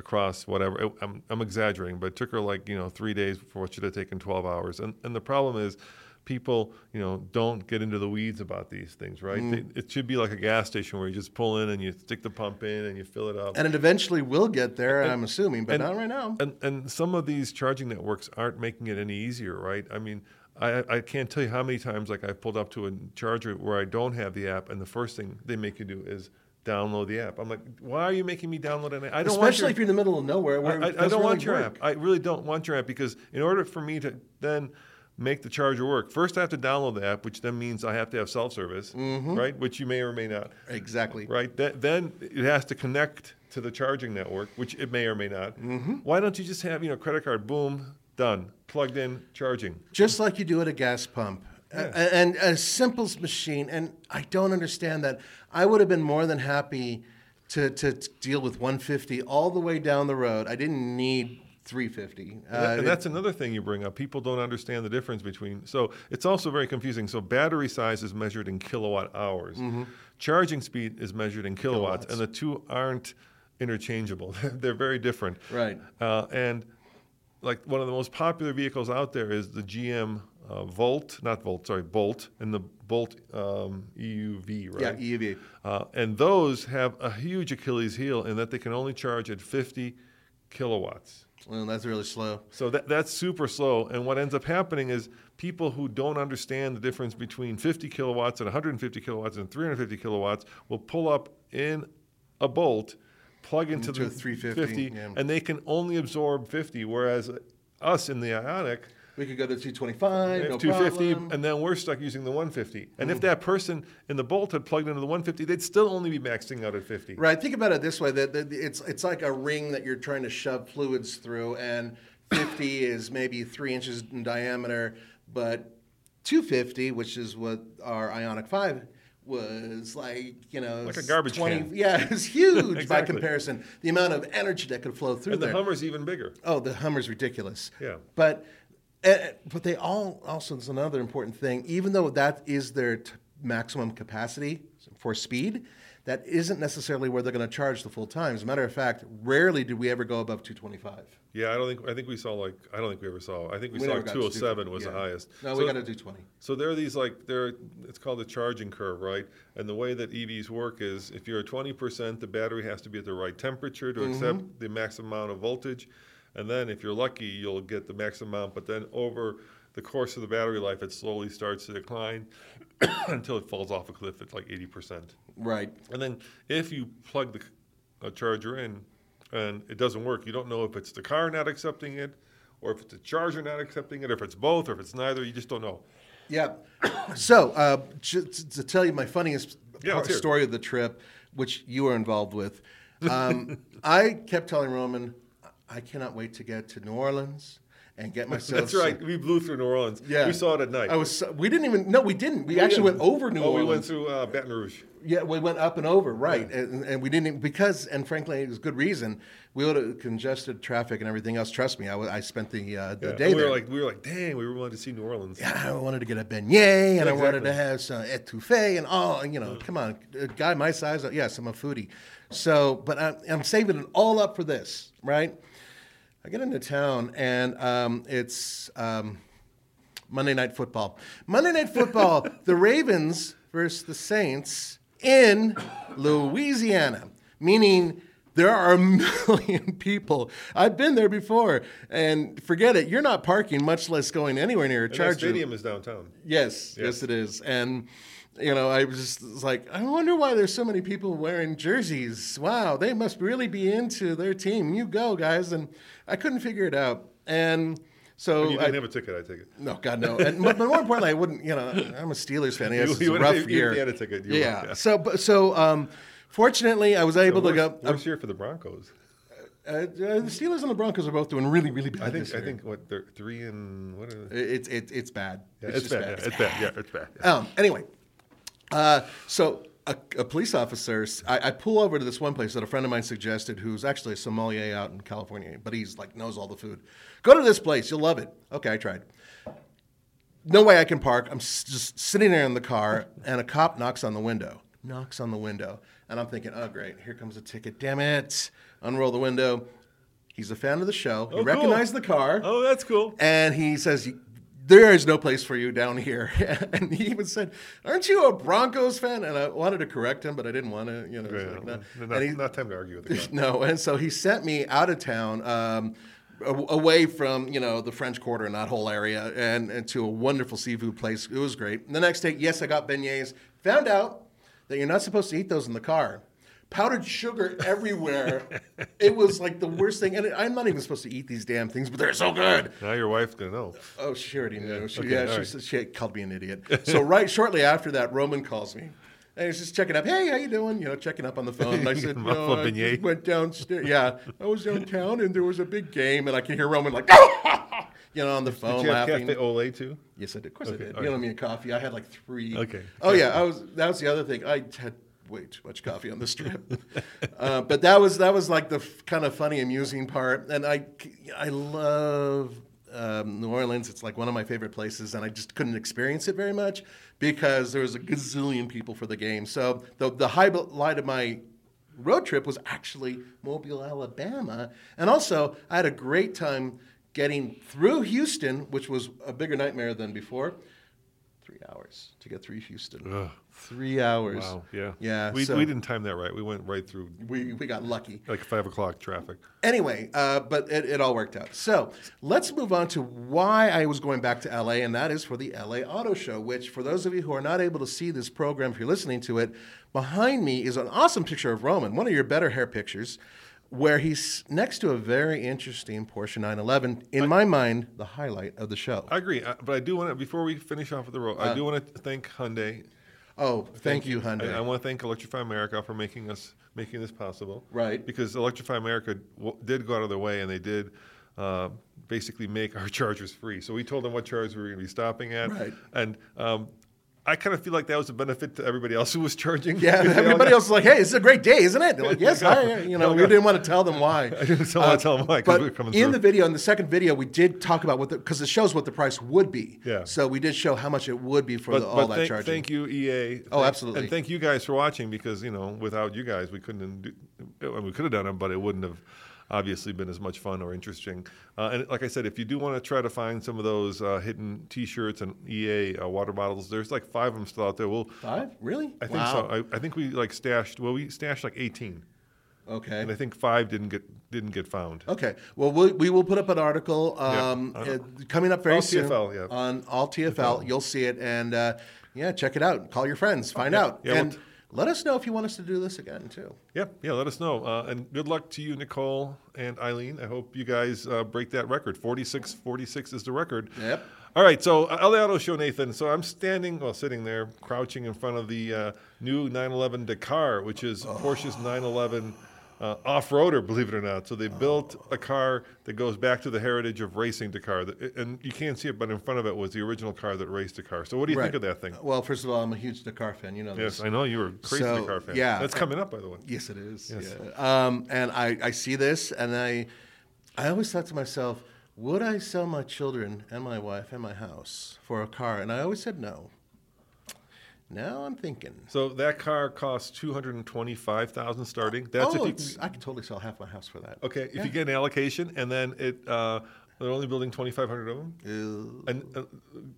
across whatever. It- I'm, I'm exaggerating, but it took her like you know three days for what should have taken 12 hours. And and the problem is. People, you know, don't get into the weeds about these things, right? Mm. They, it should be like a gas station where you just pull in and you stick the pump in and you fill it up. and it eventually will get there, I'm assuming, but and- not right now. And and some of these charging networks aren't making it any easier, right? I mean, I I can't tell you how many times like I've pulled up to a charger where I don't have the app, and the first thing they make you do is download the app. I'm like, why are you making me download an app? I don't want Especially your, if you're in the middle of nowhere. Where I, I- I don't want your work. app. I really don't want your app because in order for me to then make the charger work, first I have to download the app, which then means I have to have self service, Mm-hmm. right? Which you may or may not. Exactly. Right. Th- then it has to connect to the charging network, which it may or may not. Mm-hmm. Why don't you just have you know credit card? Boom, done, plugged in, charging. Just like you do at a gas pump. A- and a simple machine. And I don't understand that. I would have been more than happy to, to, to deal with 150 all the way down the road. I didn't need 350. And, Uh, and that's another thing you bring up. People don't understand the difference between. So it's also very confusing. So battery size is measured in kilowatt hours. Charging speed is measured in kilowatts, and the two aren't interchangeable. They're very different. Right. Uh, and like one of the most popular vehicles out there is the GM uh, Volt, not Volt, sorry, Bolt, and the Bolt um, EUV, right? yeah, EV. Uh, and those have a huge Achilles heel in that they can only charge at 50 kilowatts. Well, that's really slow. So that, that's super slow. And what ends up happening is people who don't understand the difference between 50 kilowatts and 150 kilowatts and 350 kilowatts will pull up in a bolt, plug into, Into the a 350, yeah. and they can only absorb 50. Whereas us in the Ioniq, We could go to 225, no 250, problem. and then we're stuck using the 150. And Mm. if that person in the bolt had plugged into the 150, they'd still only be maxing out at 50. Right. Think about it this way: that that it's it's like a ring that you're trying to shove fluids through, and 50 is maybe three inches in diameter, but 250, which is what our Ioniq 5 was like, you know, Like a garbage can. Yeah, it's huge by comparison. The amount of energy that could flow through And the there. Hummer's even bigger. Oh, the Hummer's ridiculous. Yeah. But uh, but they all also is another important thing. Even though that is their t- maximum capacity for speed, that isn't necessarily where they're going to charge the full time. As a matter of fact, rarely do we ever go above 225. Yeah, I don't think I think we saw like I don't think we ever saw. I think we, We saw like 207 was yeah. the highest. No, so, we got to do 20. So there are these like there. It's called the charging curve, right? And the way that EVs work is if you're at 20%, the battery has to be at the right temperature to accept the maximum amount of voltage, and then if you're lucky, you'll get the maximum amount. But then over the course of the battery life, it slowly starts to decline until it falls off a cliff at like 80%. Right. And then if you plug the a charger in and it doesn't work, you don't know if it's the car not accepting it or if it's the charger not accepting it, or if it's both, or if it's neither. You just don't know. Yeah. so, uh, to tell you my funniest Yeah, part- let's hear it. story of the trip, which you were involved with, um, I kept telling Roman, I cannot wait to get to New Orleans and get myself. That's right. We blew through New Orleans. Yeah, We saw it at night. I was. We didn't even. No, we didn't. We actually went over New oh, Orleans. we went through uh, Baton Rouge. Yeah, we went up and over, right? And, and we didn't even- because, and frankly, it was good reason. We would have congested traffic and everything else. Trust me, I, I spent the uh, the Yeah. day we there. were like, we were like, dang, we wanted to see New Orleans. Yeah, I wanted to get a beignet and I wanted to have some etouffee and all, you know, come on, a guy my size, yes, I'm a foodie. So, but I'm, I'm saving it all up for this, right? I get into town and um, it's um, Monday Night Football. Monday Night Football, the Ravens versus the Saints in Louisiana, meaning there are a million people. I've been there before, and forget it, you're not parking, much less going anywhere near a charger. stadium is downtown. Yes, yes, Yes. it is. And you know, I was just was like, I wonder why there's so many people wearing jerseys. Wow, they must really be into their team. You go, guys. And I couldn't figure it out. And so You I, didn't have a ticket, I take it. no, God no. And but, but more importantly, I wouldn't. You know, I'm a Steelers fan. Yes, it's a rough if you year. had a ticket, you yeah. yeah. So, so um, fortunately, I was able to worst, go. worst year for the Broncos. Uh, uh, the Steelers and the Broncos are both doing really, really bad. I think I think what they're three and what are they? it's it's it's bad. Yeah, it's, just bad. Yeah, it's bad. Yeah, it's bad. yeah. Um, anyway, uh, so a, a police officer, I, I pull over to this one place that a friend of mine suggested, who's actually a sommelier out in California, but he's like knows all the food. Go to this place, you'll love it. Okay, I tried. No way I can park. I'm s- just sitting there in the car, and a cop knocks on the window. Knocks on the window, and I'm thinking, oh great, here comes a ticket. Damn it! Unroll the window. He's a fan of the show. He Oh, cool. recognized the car. Oh, that's cool. And he says, There is no place for you down here. and he even said, Aren't you a Broncos fan? And I wanted to correct him, but I didn't want to, you know. Yeah, like, no. not, And he- not time to argue with the guy. no, and so he sent me out of town, um, away from you know the French Quarter and that whole area, and, and to a wonderful seafood place. It was great. And the next day, yes, I got beignets. Found out that you're not supposed to eat those in the car. Powdered sugar everywhere. it was like the worst thing. And I'm not even supposed to eat these damn things, but they're so good. Now your wife's gonna know. Oh, she already knew. She, okay, yeah, she, right. she called me an idiot. So right shortly after that, Roman calls me. And he's just checking up. Hey, how you doing? You know, checking up on the phone. And I said, no, I beignet. went downstairs. Yeah, I was downtown and there was a big game, and I can hear Roman like, you know, on the phone Did you have laughing. Cafe Ole too? Yes, I did. Of course, I Okay, did. all You know me a coffee. I had like three. Okay. Oh yeah, I was. That was the other thing. I had way too much coffee on this trip. uh, but that was that was like the f- kind of funny, amusing part. And I I love um, New Orleans. It's like one of my favorite places, and I just couldn't experience it very much because there was a gazillion people for the game. So the the highlight of my road trip was actually Mobile, Alabama. And also, I had a great time getting through Houston, which was a bigger nightmare than before. Three hours to get through Houston. Ugh. Three hours. Wow. Yeah. Yeah. We, so we didn't time that right. We went right through we, we got lucky. like five o'clock traffic. Anyway, uh, but it, it all worked out. So let's move on to why I was going back to LA, and that is for the LA Auto Show, which, for those of you who are not able to see this program, if you're listening to it, behind me is an awesome picture of Roman, one of your better hair pictures, where he's next to a very interesting Porsche 911. In my mind, the highlight of the show. I agree, uh, but I do want to before we finish off with the road. Uh, I do want to thank Hyundai. Oh, thank, you, Hyundai. I, I want to thank Electrify America for making us making this possible. Right. Because Electrify America w- did go out of their way and they did uh, basically make our chargers free. So we told them what chargers we were going to be stopping at. Right. And um, I kind of feel like that was a benefit to everybody else who was charging. yeah, because they all everybody else is like, "Hey, this is a great day, isn't it?" They're like, "Yes, I." You know, we didn't want to tell them why. I didn't want to tell them why Uh, But we were coming in through. the video, in the second video, we did talk about what the because it shows what the price would be. Yeah. So we did show how much it would be for but, the, all but that thank, charging. thank you, EA. Oh, absolutely. And thank you guys for watching because you know without you guys we couldn't do. We could have done it, but it wouldn't have obviously been as much fun or interesting. Uh, and like I said, if you do want to try to find some of those uh, hidden T-shirts and EA uh, water bottles, there's like five of them still out there. We'll. Five? Really? I think wow. so. I, I think we like stashed. Well, we stashed like 18, Okay. and I think five didn't get didn't get found. Okay. Well, we, we will put up an article um, know. uh, coming up very All soon TFL, yeah. on all TFL. You'll see it, and uh, yeah, check it out. Call your friends, find out, Yeah, well, and let us know if you want us to do this again too. Yeah, yeah. Let us know. Uh, and good luck to you, Nicole and Eileen. I hope you guys uh, break that record. 46 46 is the record. Yep. All right, so uh, LA Auto Show, Nathan. So I'm standing, well, sitting there, crouching in front of the uh, new 911 Dakar, which is Porsche's 911 uh, off-roader, believe it or not. So they built a car that goes back to the heritage of racing Dakar, The- and you can't see it, but in front of it was the original car that raced Dakar. So what do you think of that thing? Well, first of all, I'm a huge Dakar fan. You know this. Yes. I know you were a crazy So, Dakar fan. yeah. that's coming up, by the way. Yes, it is. Yes. Yeah. Um, and I, I see this, and I, I always thought to myself, would I sell my children and my wife and my house for a car? And I always said no. Now I'm thinking. So that car costs two hundred and twenty-five thousand starting. That's oh, if you I could totally sell half my house for that. okay. If Yeah. you get an allocation, and then it uh, they're only building twenty-five hundred of them. Uh, And uh,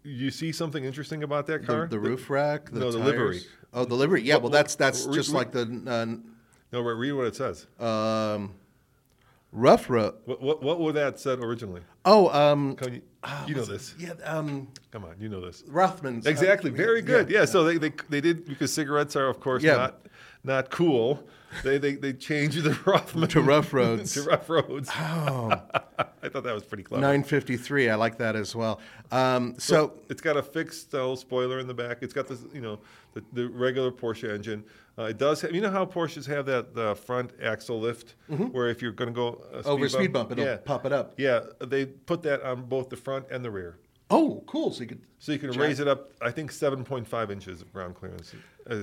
you see something interesting about that car? the roof rack, the no, the livery. Oh, the livery. Yeah, well, What- that's that's re- just re- like the No, re- read what it says. uh, um, rough road. What, what what would that said originally? Oh, um, Come, you you know this. yeah, um, Come on, you know this. Rothman's. uh, Exactly. Very yeah, good. Yeah. So they, they they did because cigarettes are of course Yeah. not not cool. They they they changed the Rothman To rough roads. to rough roads. Oh, I thought that was pretty clever. 953. I like that as well. Um, so, it's got a fixed uh, spoiler in the back. It's got this, you know, the, the regular Porsche engine. Uh, it does. Have, you know how Porsches have that uh, front axle lift, where if you're going to go a speed over Mm-hmm. speed bump, it'll yeah, pop it up. yeah, they put that on both the front and the rear, Oh, cool. So you could, so you can Jack- raise it up. I think 7.5 inches of ground clearance,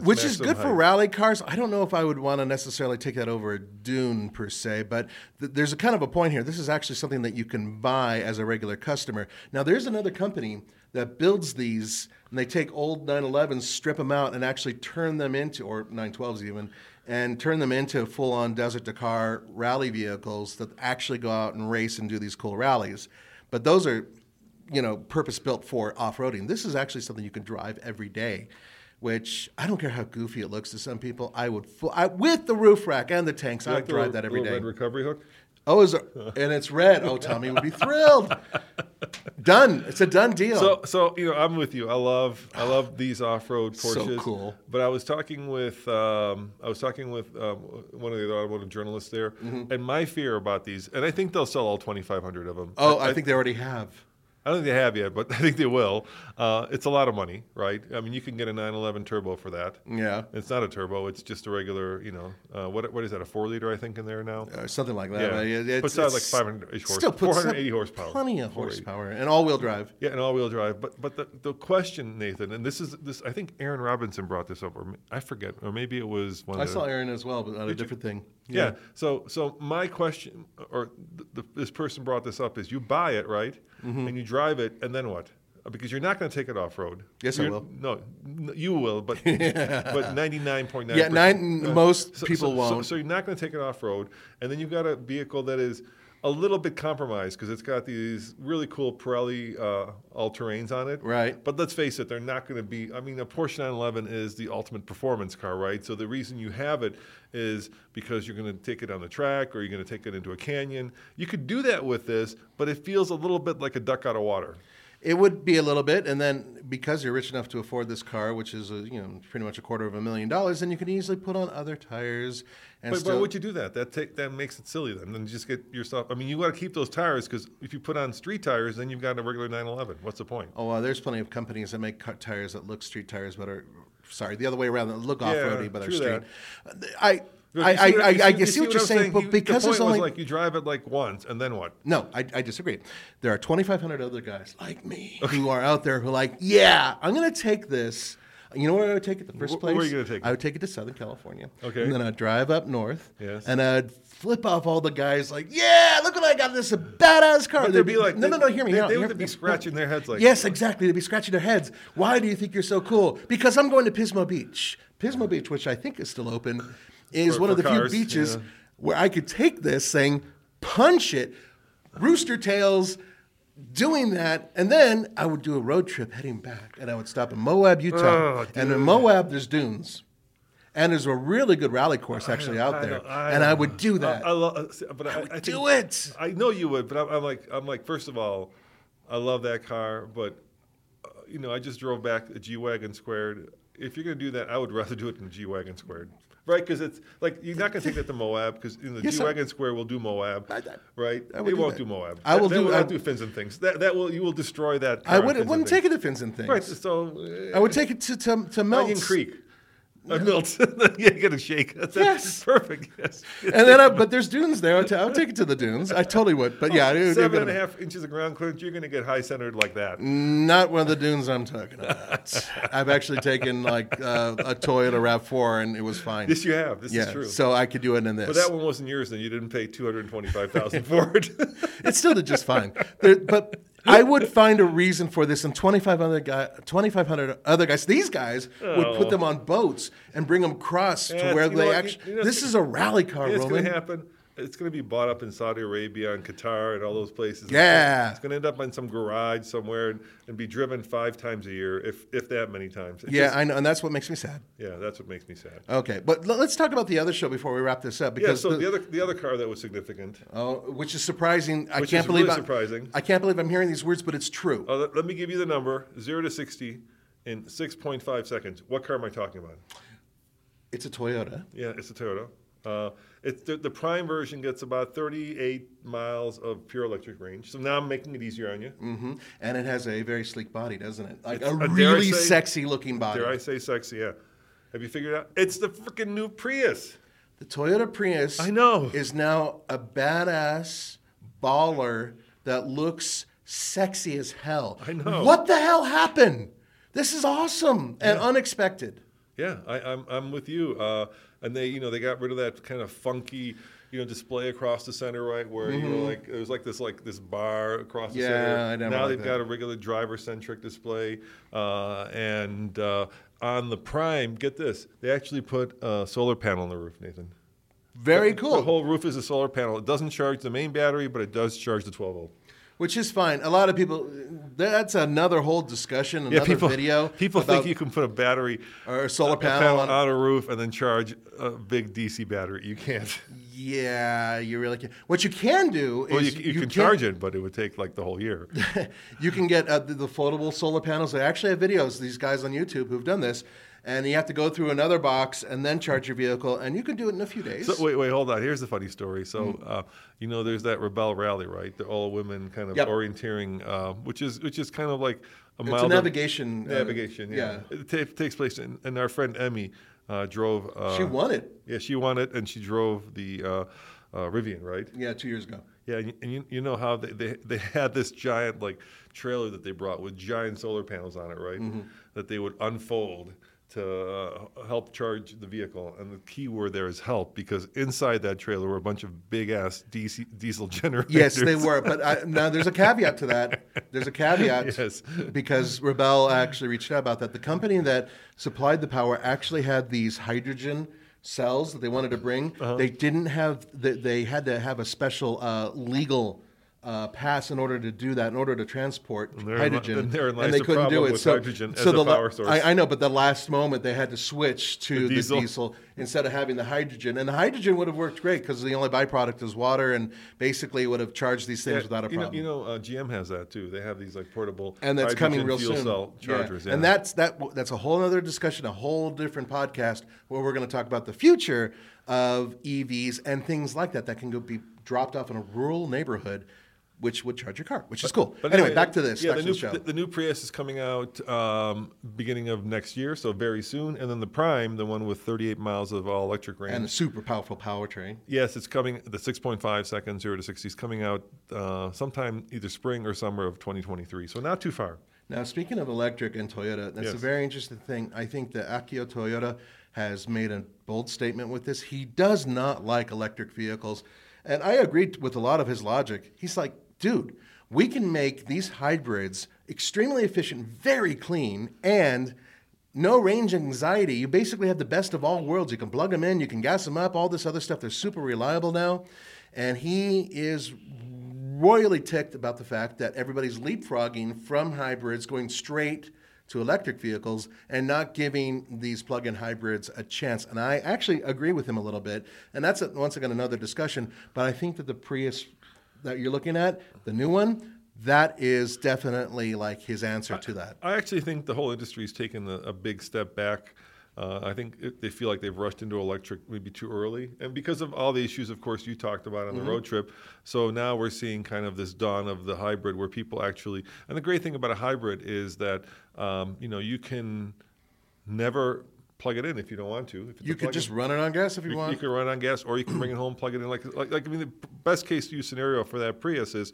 which is good for rally cars. I don't know if I would want to necessarily take that over a dune per se, but th- there's a kind of a point here. This is actually something that you can buy as a regular customer. Now, there's another company that builds these, and they take old 911s, strip them out, and actually turn them into, or 912s even, and turn them into full-on Desert Dakar rally vehicles that actually go out and race and do these cool rallies. But those are you know, purpose built for off roading. This is actually something you can drive every day, which I don't care how goofy it looks to some people. I would, I, with the roof rack and the tanks, I would the drive little- that every day. Red recovery hook. Oh, is it, and it's red. Oh, Tommy would be thrilled. done. It's a done deal. So, so you know, I'm with you. I love, I love these off-road Porsches. So cool. But I was talking with, um, I was talking with um, one of the other automotive journalists there, Mm-hmm. and my fear about these, and I think they'll sell all 2,500 of them. oh, I, I think they already have. I don't think they have yet, but I think they will. Uh, it's a lot of money, right? I mean, you can get a 911 turbo for that. Yeah. It's not a turbo; it's just a regular, you know, uh, what what is that? A four liter, I think, in there now. Uh, something like that. Yeah. it- it's, Puts out like it's 500 horse- still 480 horsepower. Plenty of horsepower and all-wheel drive. Yeah, and all-wheel drive. But but the, the question, Nathan, and this is this. I think Aaron Robinson brought this up, or I forget, or maybe it was one. I of the, saw Aaron as well, but on a different thing. Yeah. So so my question, or th- the, this person brought this up, is you buy it right, Mm-hmm. and you drive it, and then what? Uh, Because you're not going to take it off road. Yes, I will. No, you will, but but ninety nine point nine. Yeah, nine- most people so, won't. So, you're not going to take it off road, and then you've got a vehicle that is a little bit compromised because it's got these really cool Pirelli uh, all terrains on it. Right. But let's face it, they're not going to be. I mean, a Porsche 911 is the ultimate performance car, right? So the reason you have it is because you're going to take it on the track or you're going to take it into a canyon. You could do that with this, but it feels a little bit like a duck out of water. It would be a little bit, and then because you're rich enough to afford this car, which is a, you know pretty much a quarter of a million dollars, then you can easily put on other tires and But still. why would you do that? That take, that makes it silly then. Then just get yourself. I mean, you got to keep those tires because if you put on street tires, then you've got a regular 911. What's the point? Oh, well, there's plenty of companies that make cut tires that look street tires, but are sorry, the other way around that look off roady, but are street. that. I. I, I, see what- I, you I you see what you're I'm saying, but because the point only was like you drive it like once and then what? No, I, I disagree. There are 2,500 other guys like me who are out there who are like, yeah, I'm going to take this. You know where I would take it the first place? where are you gonna take it? I would take it to Southern California. Okay. And then I'd drive up north. Yes. And I'd flip off all the guys like, yeah, look what I got. This is a badass car. But they'd be like, no, no, no, hear me. They, they would be scratching their heads like, Yes, exactly. They'd be scratching their heads. Why do you think you're so cool? Because I'm going to Pismo Beach. Pismo Beach, which I think is still open, is For- one of the cars, few beaches yeah. where I could take this saying, punch it, rooster tails, doing that, and then I would do a road trip heading back, and I would stop in Moab, Utah. Oh, and in. Moab, there's dunes. And there's a really good rally course actually out I there, I and I would do that. I, love, but I, do it. I know you would, but I'm, I'm like, I'm like, first of all, I love that car, but uh, you know, I just drove back a G wagon squared. If you're gonna do that, I would rather do it in a G wagon squared, right? Because it's like you're not gonna take that to Moab because in the Yes, G wagon square will do Moab, I- I- right? I it do won't that. do Moab. I will that, do- That will I- not do fins and things. That that will you will destroy that. I would, wouldn't take it to Fins and Things. Right. So I would eh. take it to to, to Melts. Onion Creek. Uh, Milts. yeah, get a shake. That's, Yes. perfect. Yes. And then, I, but there's dunes there. I'll, I'll take it to the dunes. I totally would. But yeah, it, it, Seven and a half inches of ground clearance, you're going to get high centered like that. not one of the dunes I'm talking about. I've actually taken like uh, a Toyota Rav4 and it was fine. Yes, you have. This yeah, is true. so I could do it in this. but that one wasn't yours, then you didn't pay two hundred twenty-five thousand for it. it still did just fine. There, but I would find a reason for this, and 2,500 guy, 2,500 other guys. These guys would put oh. them on boats and bring them across Oh. Yeah, to where they actually. you know, this is a rally car, it's going Roman. to happen. It's going to be bought up in Saudi Arabia and Qatar and all those places. Yeah. It's going to end up in some garage somewhere and, and be driven five times a year, if if that many times. It's Yeah, just- I know, and that's what makes me sad. yeah, that's what makes me sad. Okay, but l- let's talk about the other show before we wrap this up. Yeah, Because so the, other the other car that was significant. Oh, which is surprising. I Which can't is believe really surprising. I can't believe I'm hearing these words, but it's true. Uh, let, let me give you the number: zero to sixty in six point five seconds. What car am I talking about? It's a Toyota. Yeah, it's a Toyota. Uh, it's the, the prime version gets about 38 miles of pure electric range. So now I'm making it easier on you. hmm And it has a very sleek body, doesn't it? Like It's- a really say- sexy looking body. Dare I say sexy? Yeah. Have you figured it out? It's the freaking new Prius. The Toyota Prius I know. is now a badass baller that looks sexy as hell. I know. What the hell happened? This is awesome and unexpected. Yeah, I, I'm I'm with you. Uh, and they you know they got rid of that kind of funky you know display across the center right where you know like it was like this like this bar across the Mm-hmm. Yeah, center. I never now they've that. got a regular driver centric display uh, and uh, on the Prime, get this, they actually put a solar panel on the roof, Nathan. Very The cool. The whole roof is a solar panel. It doesn't charge the main battery, but it does charge the 12 volt. Which is fine. A lot of people, that's another whole discussion, another Yeah, people video. people think you can put a battery Or a solar a panel on- on a roof and then charge a big DC battery. You can't. Yeah, you really can't. What you can do Well, you, is you, can charge it, but it would take like the whole year. you can get uh, the, the floatable solar panels. They actually have videos. These guys on YouTube who've done this, and you have to go through another box and then charge your vehicle, and you can do it in a few days. So wait, wait, hold on. Here's the funny story. So, uh, you know, there's that Rebel Rally, right? The all women kind of Yep. orienteering, uh, which is which is kind of like a It's a milder- navigation, uh, navigation. yeah, yeah. it ta- takes place, in, and our friend Emmy uh, drove. Uh, she won it. Yeah, she won it, and she drove the uh, uh, Rivian, right? Yeah, two years ago. Yeah, and you, and you, you know how they, they, they had this giant like trailer that they brought with giant solar panels on it, right? Mm-hmm. That they would unfold to uh, help charge the vehicle. And the key word there is help because inside that trailer were a bunch of big ass DC, diesel generators. Yes, they were. But I, now there's a caveat to that. There's a caveat Yes. because Rebel actually reached out about that. The company that supplied the power actually had these hydrogen cells that they wanted to bring. Uh-huh. They didn't have. They, they had to have a special uh, legal. Uh, pass in order to do that, in order to transport li- hydrogen, therein and they the couldn't do it. so, hydrogen so the power source. I, I know, but the last moment they had to switch to The the diesel. diesel instead of having the hydrogen, and the hydrogen would have worked great because the only byproduct is water, and basically would have charged these things Yeah, without a you know, problem. you know, uh, GM has that too. They have these like portable and that's coming real fuel soon. cell Yeah. chargers. Yeah. And that's that. That's a whole other discussion, a whole different podcast where we're going to talk about the future of EVs and things like that that can go be dropped off in a rural neighborhood, which would charge your car, which is cool. But anyway, back to this. Yeah, the new the show. the, the new Prius is coming out um, beginning of next year, so very soon. And then the Prime, the one with 38 miles of all electric range. and a super powerful powertrain. yes, it's coming. The 6.5 second zero to 60 is coming out uh, sometime either spring or summer of 2023. So not too far. Now, speaking of electric and Toyota, that's a very interesting thing. I think that Akio Toyoda has made a bold statement with this. He does not like electric vehicles. And I agreed with a lot of his logic. He's like, dude, we can make these hybrids extremely efficient, very clean, and no range anxiety. You basically have the best of all worlds. You can plug them in, you can gas them up, all this other stuff. They're super reliable now. And he is royally ticked about the fact that everybody's leapfrogging from hybrids going straight to electric vehicles and not giving these plug-in hybrids a chance. And I actually agree with him a little bit. And that's once again another discussion. But I think that the Prius that you're looking at, the new one, that is definitely like his answer to that. I actually think the whole industry has taken a, a big step back. Uh, I think it, they feel like they've rushed into electric maybe too early, and because of all the issues, of course, you talked about on the road trip. So now we're seeing kind of this dawn of the hybrid, where people actually. And the great thing about a hybrid is that um, you know you can never plug it in if you don't want to. If it's You could just run it on gas if you, You, want. you can run it on gas, or you can bring it home, plug it in. Like, like, like I mean, the best case use scenario for that Prius is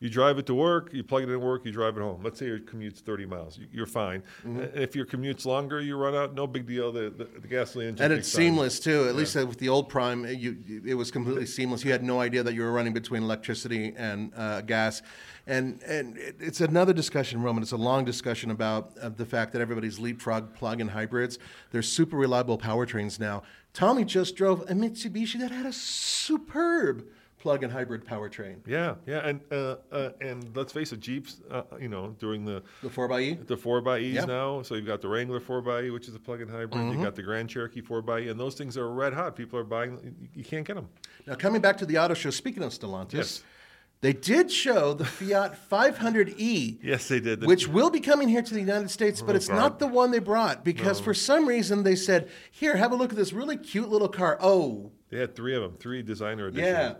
you drive it to work, you plug it in work, you drive it home. Let's say your commute's 30 miles, You- you're fine. Mm-hmm. And if your commute's longer, you run out, no big deal. The, the, the gasoline engine and it's seamless too. At least uh, with the old Prime, you- it was completely seamless. You had no idea that you were running between electricity and uh, gas. And and it's another discussion, Roman. It's a long discussion about uh, the fact that everybody's leapfrog plug-in hybrids. They're super reliable powertrains now. Tommy just drove a Mitsubishi that had a superb plug-in hybrid powertrain. Yeah, yeah, and uh, uh, and let's face it, Jeeps, uh, you know, during the The 4xE. the 4xEs Yeah. now. So you've got the Wrangler 4xE, which is a plug-in hybrid. Mm-hmm. You've got the Grand Cherokee 4xE, and those things are red hot. People are buying. you- You can't get them. Now, coming back to the auto show, speaking of Stellantis, Yes. they did show the Fiat 500e. Yes, they did. Which will be coming here to the United States, but Oh, it's not the one they brought because for some reason they said, "Here, have a look at this really cute little car." Oh, They had three of them, three designer editions. yeah,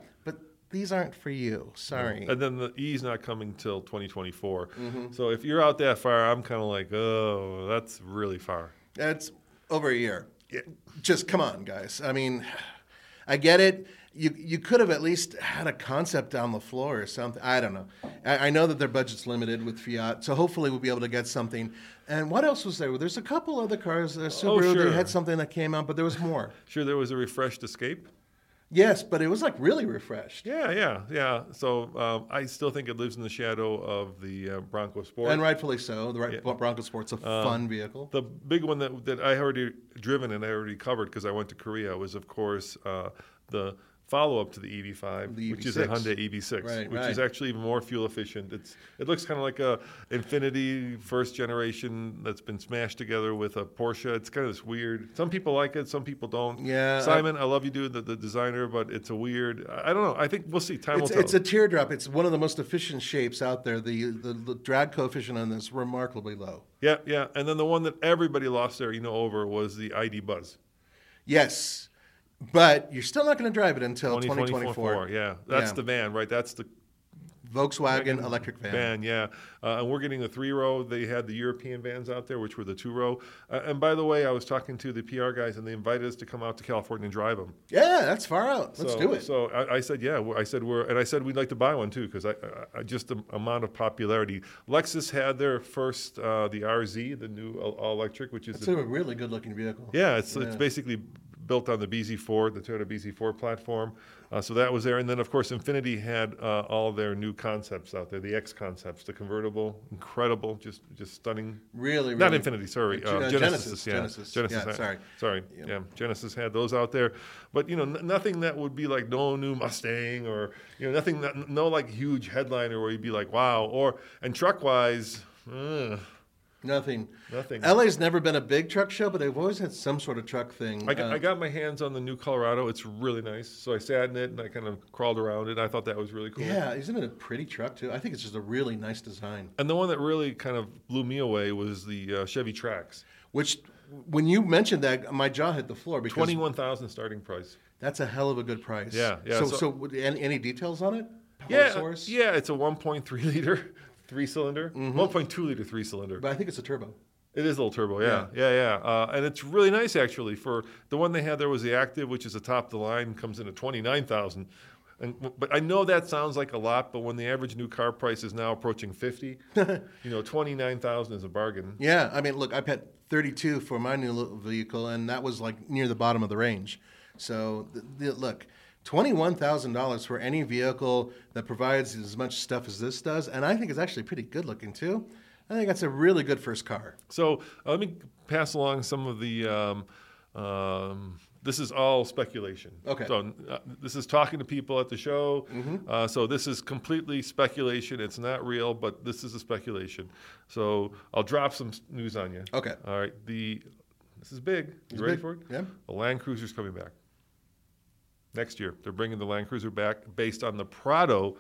these aren't for you. Sorry. And then the E's not coming till 2024. Mm-hmm. So if you're out that far, I'm kind of like, oh, that's really far. That's over a year. Just come on, guys. I mean, I get it. You you could have at least had a concept on the floor or something. I don't know. I, I know that their budget's limited with Fiat, so hopefully we'll be able to get something. And what else was there? There's a couple other cars. Uh, Subaru, Oh, sure. they had something that came out, but there was more. Sure, there was a refreshed Escape. Yes, but it was like really refreshed. Yeah, yeah, yeah. So um, I still think it lives in the shadow of the uh, Bronco Sport. And rightfully so. The right, Bronco Sport's a fun vehicle. The big one that, that I already driven and I already covered because I went to Korea was, of course, uh, the follow-up to the EV5, The which is a EV6. Hyundai EV6, Right, which is actually even more fuel efficient. It's it looks kind of like a Infiniti first generation that's been smashed together with a Porsche. It's kind of this weird. Some people like it, some people don't. Yeah, Simon, I, love you, dude, the, the designer, but it's a weird. I I don't know. I think we'll see. Time It's, will tell. it's a teardrop. It's one of the most efficient shapes out there. The, the the drag coefficient on this remarkably low. yeah, yeah. And then the one that everybody lost their you know over was the ID Buzz. Yes, but you're still not going to drive it until 2024. 2024. Yeah, that's Yeah. the van, right? That's the Volkswagen electric van. van, yeah. Uh, and we're getting the three row. They had the European vans out there, which were the two row. Uh, and by the way, I was talking to the PR guys, and they invited us to come out to California and drive them. Yeah, that's far out. Let's so, do it. So I, I said, yeah. I said we're, and I said we'd like to buy one too, because I, I, just the amount of popularity. Lexus had their first, uh, the RZ, the new all all electric, which is It's the, a really good looking vehicle. yeah, it's it's basically built on the BZ4, the Toyota BZ4 platform. Uh, so that was there, and then of course Infiniti had uh, all their new concepts out there, the X concepts, the convertible, incredible, just just stunning. Really, Not really- Infiniti, sorry, Uh, Genesis, Genesis, yeah, Genesis. Genesis, Yeah, sorry. sorry, yeah. Genesis had those out there, but you know n- nothing that would be like no new Mustang or you know nothing that no like huge headliner where you'd be like wow, or and truck wise. Uh, Nothing. Nothing. LA's never been a big truck show, but they've always had some sort of truck thing. I got, Uh, I got my hands on the new Colorado. It's really nice. So I sat in it and I kind of crawled around it. I thought that was really cool. yeah, isn't it a pretty truck too? I think it's just a really nice design. And the one that really kind of blew me away was the uh, Chevy Trax. Which, when you mentioned that, my jaw hit the floor because Twenty-one thousand starting price. that's a hell of a good price. Yeah, yeah, So, so- so, any, any details on it? Power Yeah, source? yeah. It's a one point three liter three cylinder, Mm-hmm. point two liter three cylinder. But I think it's a turbo. It is a little turbo, yeah, yeah, yeah, Uh, and it's really nice actually. For the one they had there was the Active, which is the top of the line, comes in at twenty nine thousand. And, but I know that sounds like a lot, but when the average new car price is now approaching fifty, you know, twenty nine thousand is a bargain. Yeah, I mean, look, I paid 32 for my new little vehicle, and that was like near the bottom of the range. So, th th look, $21,000 for any vehicle that provides as much stuff as this does, and I think it's actually pretty good looking too. I think that's a really good first car. So uh, let me pass along some of the. Um, um, this is all speculation. Okay. So uh, this is talking to people at the show. Uh, so this is completely speculation. It's not real, but this is a speculation. So I'll drop some news on you. Okay. All right. The this is big. You It's ready big. for it? Yeah. The Land Cruiser's coming back next year. They're bringing the Land Cruiser back based on the Prado.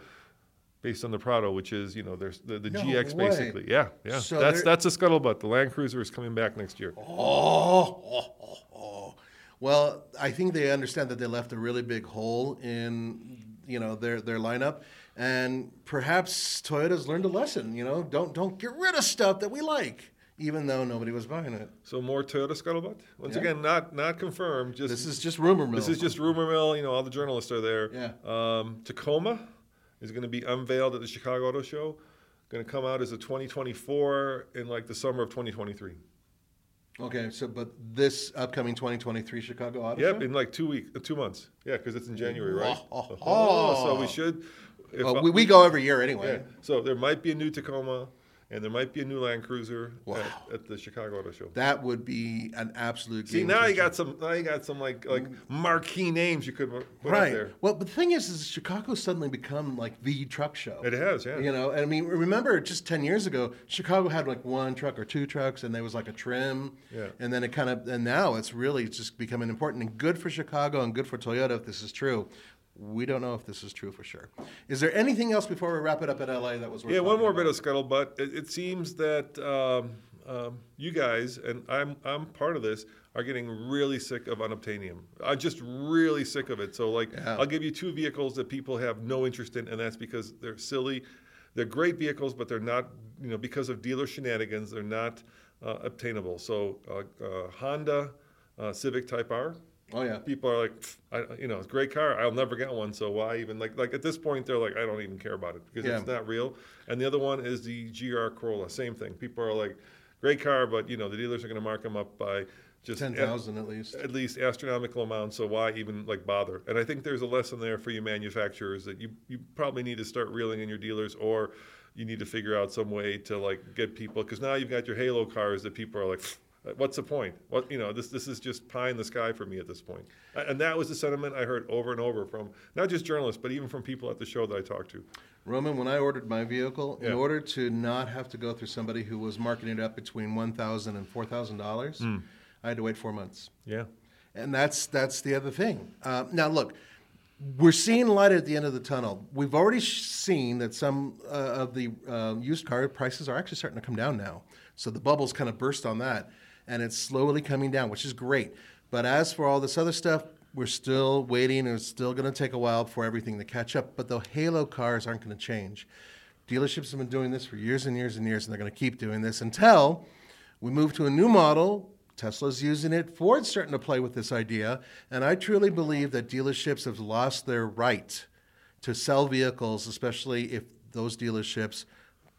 Based on the Prado, which is you know there's the, the No GX way. basically, yeah, yeah. So that's that's a scuttlebutt. The Land Cruiser is coming back next year. Oh, oh, oh, oh. Well, I think they understand that they left a really big hole in, you know, their their lineup, and perhaps Toyota's learned a lesson. You know, don't don't get rid of stuff that we like, even though nobody was buying it. So more Toyota scuttlebutt. Once Yeah. again, not not confirmed. Just This is just rumor mill. this is just rumor mill. You know, all the journalists are there. Yeah. Um, Tacoma is going to be unveiled at the Chicago Auto Show. Going to come out as a 2024 in like the summer of 2023. okay. So, but this upcoming 2023 Chicago Auto Yep, Show. in like two weeks, uh, two months. Yeah, because it's in January, right? Oh, oh, Oh, so we should. if Well, we, we go every year Yeah. anyway. So there might be a new Tacoma, and there might be a new Land Cruiser Wow. at, at the Chicago Auto Show. That would be an absolute. See, game now you got some. Now you got some like like mm. marquee names you could put right. there. Well, but the thing is, is Chicago suddenly become like the truck show. It has, yeah. You know, and I mean, remember just 10 years ago, Chicago had like one truck or two trucks, and there was like a trim. Yeah. And then it kind of, and now it's really just becoming important and good for Chicago and good for Toyota if this is true. We don't know if this is true for sure. Is there anything else before we wrap it up at LA that was worth Yeah, one more about? bit of scuttlebutt. It, it seems that um, um, you guys, and I'm I'm part of this, are getting really sick of unobtainium. I'm just really sick of it. So like, Yeah. I'll give you two vehicles that people have no interest in, and that's because they're silly. They're great vehicles, but they're not, you know, because of dealer shenanigans, they're not uh, obtainable. So uh, uh, Honda uh, Civic Type R. Oh, yeah. People are like, I, you know, it's a great car. I'll never get one. So why even like like at this point they're like, I don't even care about it because Yeah. it's not real. And the other one is the GR Corolla. Same thing. People are like, great car, but you know the dealers are going to mark them up by just 10,000 at least. at least astronomical amounts. So why even like bother? And I think there's a lesson there for you manufacturers that you you probably need to start reeling in your dealers or you need to figure out some way to like get people because now you've got your halo cars that people are like. "Pff, Uh, What's the point? What you know, this this is just pie in the sky for me at this point. And that was the sentiment I heard over and over from not just journalists, but even from people at the show that I talked to. Roman, when I ordered my vehicle, in order to not have to go through somebody who was marketing it up between one thousand and four thousand dollars, Hmm. I had to wait four months. Yeah. And that's that's the other thing. Uh, now, look, we're seeing light at the end of the tunnel. We've already sh- seen that some uh, of the uh, used car prices are actually starting to come down now. So the bubbles kind of burst on that, and it's slowly coming down, which is great. But as for all this other stuff, we're still waiting, and it's still going to take a while for everything to catch up. But the Halo cars aren't going to change. Dealerships have been doing this for years and years and years, and they're going to keep doing this until we move to a new model. Tesla's using it. Ford's starting to play with this idea. And I truly believe that dealerships have lost their right to sell vehicles, especially if those dealerships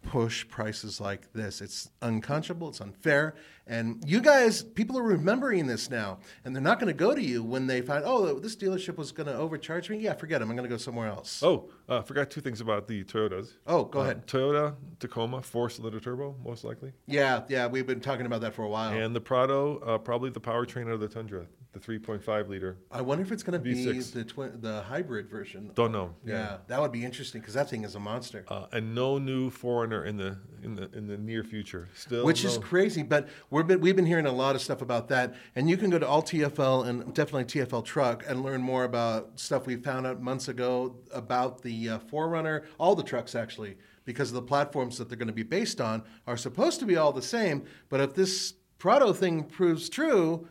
push prices like this. It's unconscionable, it's unfair. And you guys, people are remembering this now. And they're not going to go to you when they find, oh, this dealership was going to overcharge me. Yeah, forget them. I'm going to go somewhere else. Oh, uh, forgot two things about the Toyotas. Oh, go Uh, ahead. Toyota Tacoma, four-cylinder turbo, most likely, Yeah, yeah, we've been talking about that for a while. and the Prado, uh, probably the powertrain of the Tundra, the 3.5 liter. I wonder if it's going to be V6. the twi- the hybrid version. Don't know. Yeah, that would be interesting because that thing is a monster. Uh, and no new 4Runner in the in the in the near future. Still, Which is no- crazy, but we've been, we've been hearing a lot of stuff about that. And you can go to all TFL and definitely TFL Truck and learn more about stuff we found out months ago about the uh, 4Runner, all the trucks actually, because of the platforms that they're going to be based on are supposed to be all the same. But if this Prado thing proves true,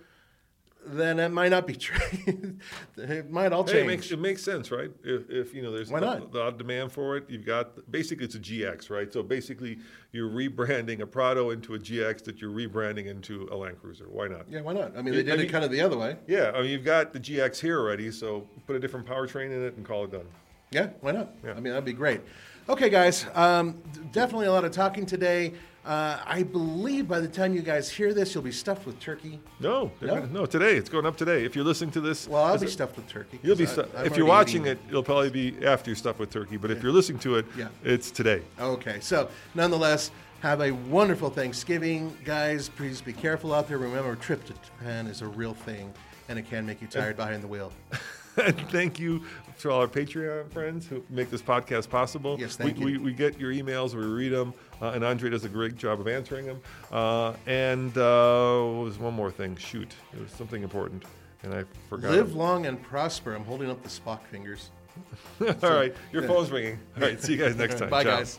then it might not be true. it might all change. Hey, it makes it makes sense, right? If, if you know there's Why the- not? the odd demand for it, you've got basically it's a GX, right? So basically, you're rebranding a Prado into a GX that you're rebranding into a Land Cruiser. Why not? yeah, why not? I mean, they did I it kind of the other way. Yeah, I mean you've got the GX here already, so put a different powertrain in it and call it done. Yeah, why not? Yeah. I mean, that'd be great. Okay, guys, um, definitely a lot of talking today. Uh, I believe by the time you guys hear this, you'll be stuffed with turkey. No, No? gonna- no, today it's going up today. If you're listening to this, Well, I'll be a- stuffed with turkey. You'll be I- stu- I'm if you're watching eating it, it'll probably be after you're stuffed with turkey. But if you're listening to it, Yeah. it's today. Okay, so nonetheless, have a wonderful Thanksgiving, guys. Please be careful out there. Remember, a tryptophan is a real thing, and it can make you tired behind the wheel. And thank you to all our Patreon friends who make this podcast possible. Yes, thank we, you. We, we get your emails, we read them, uh, and Andre does a great job of answering them. Uh, and uh, what was one more thing? Shoot, it was something important, and I forgot. Live long and prosper. I'm holding up the Spock fingers. all right, your phone's ringing. All right, see you guys next time. Bye, Ciao. guys.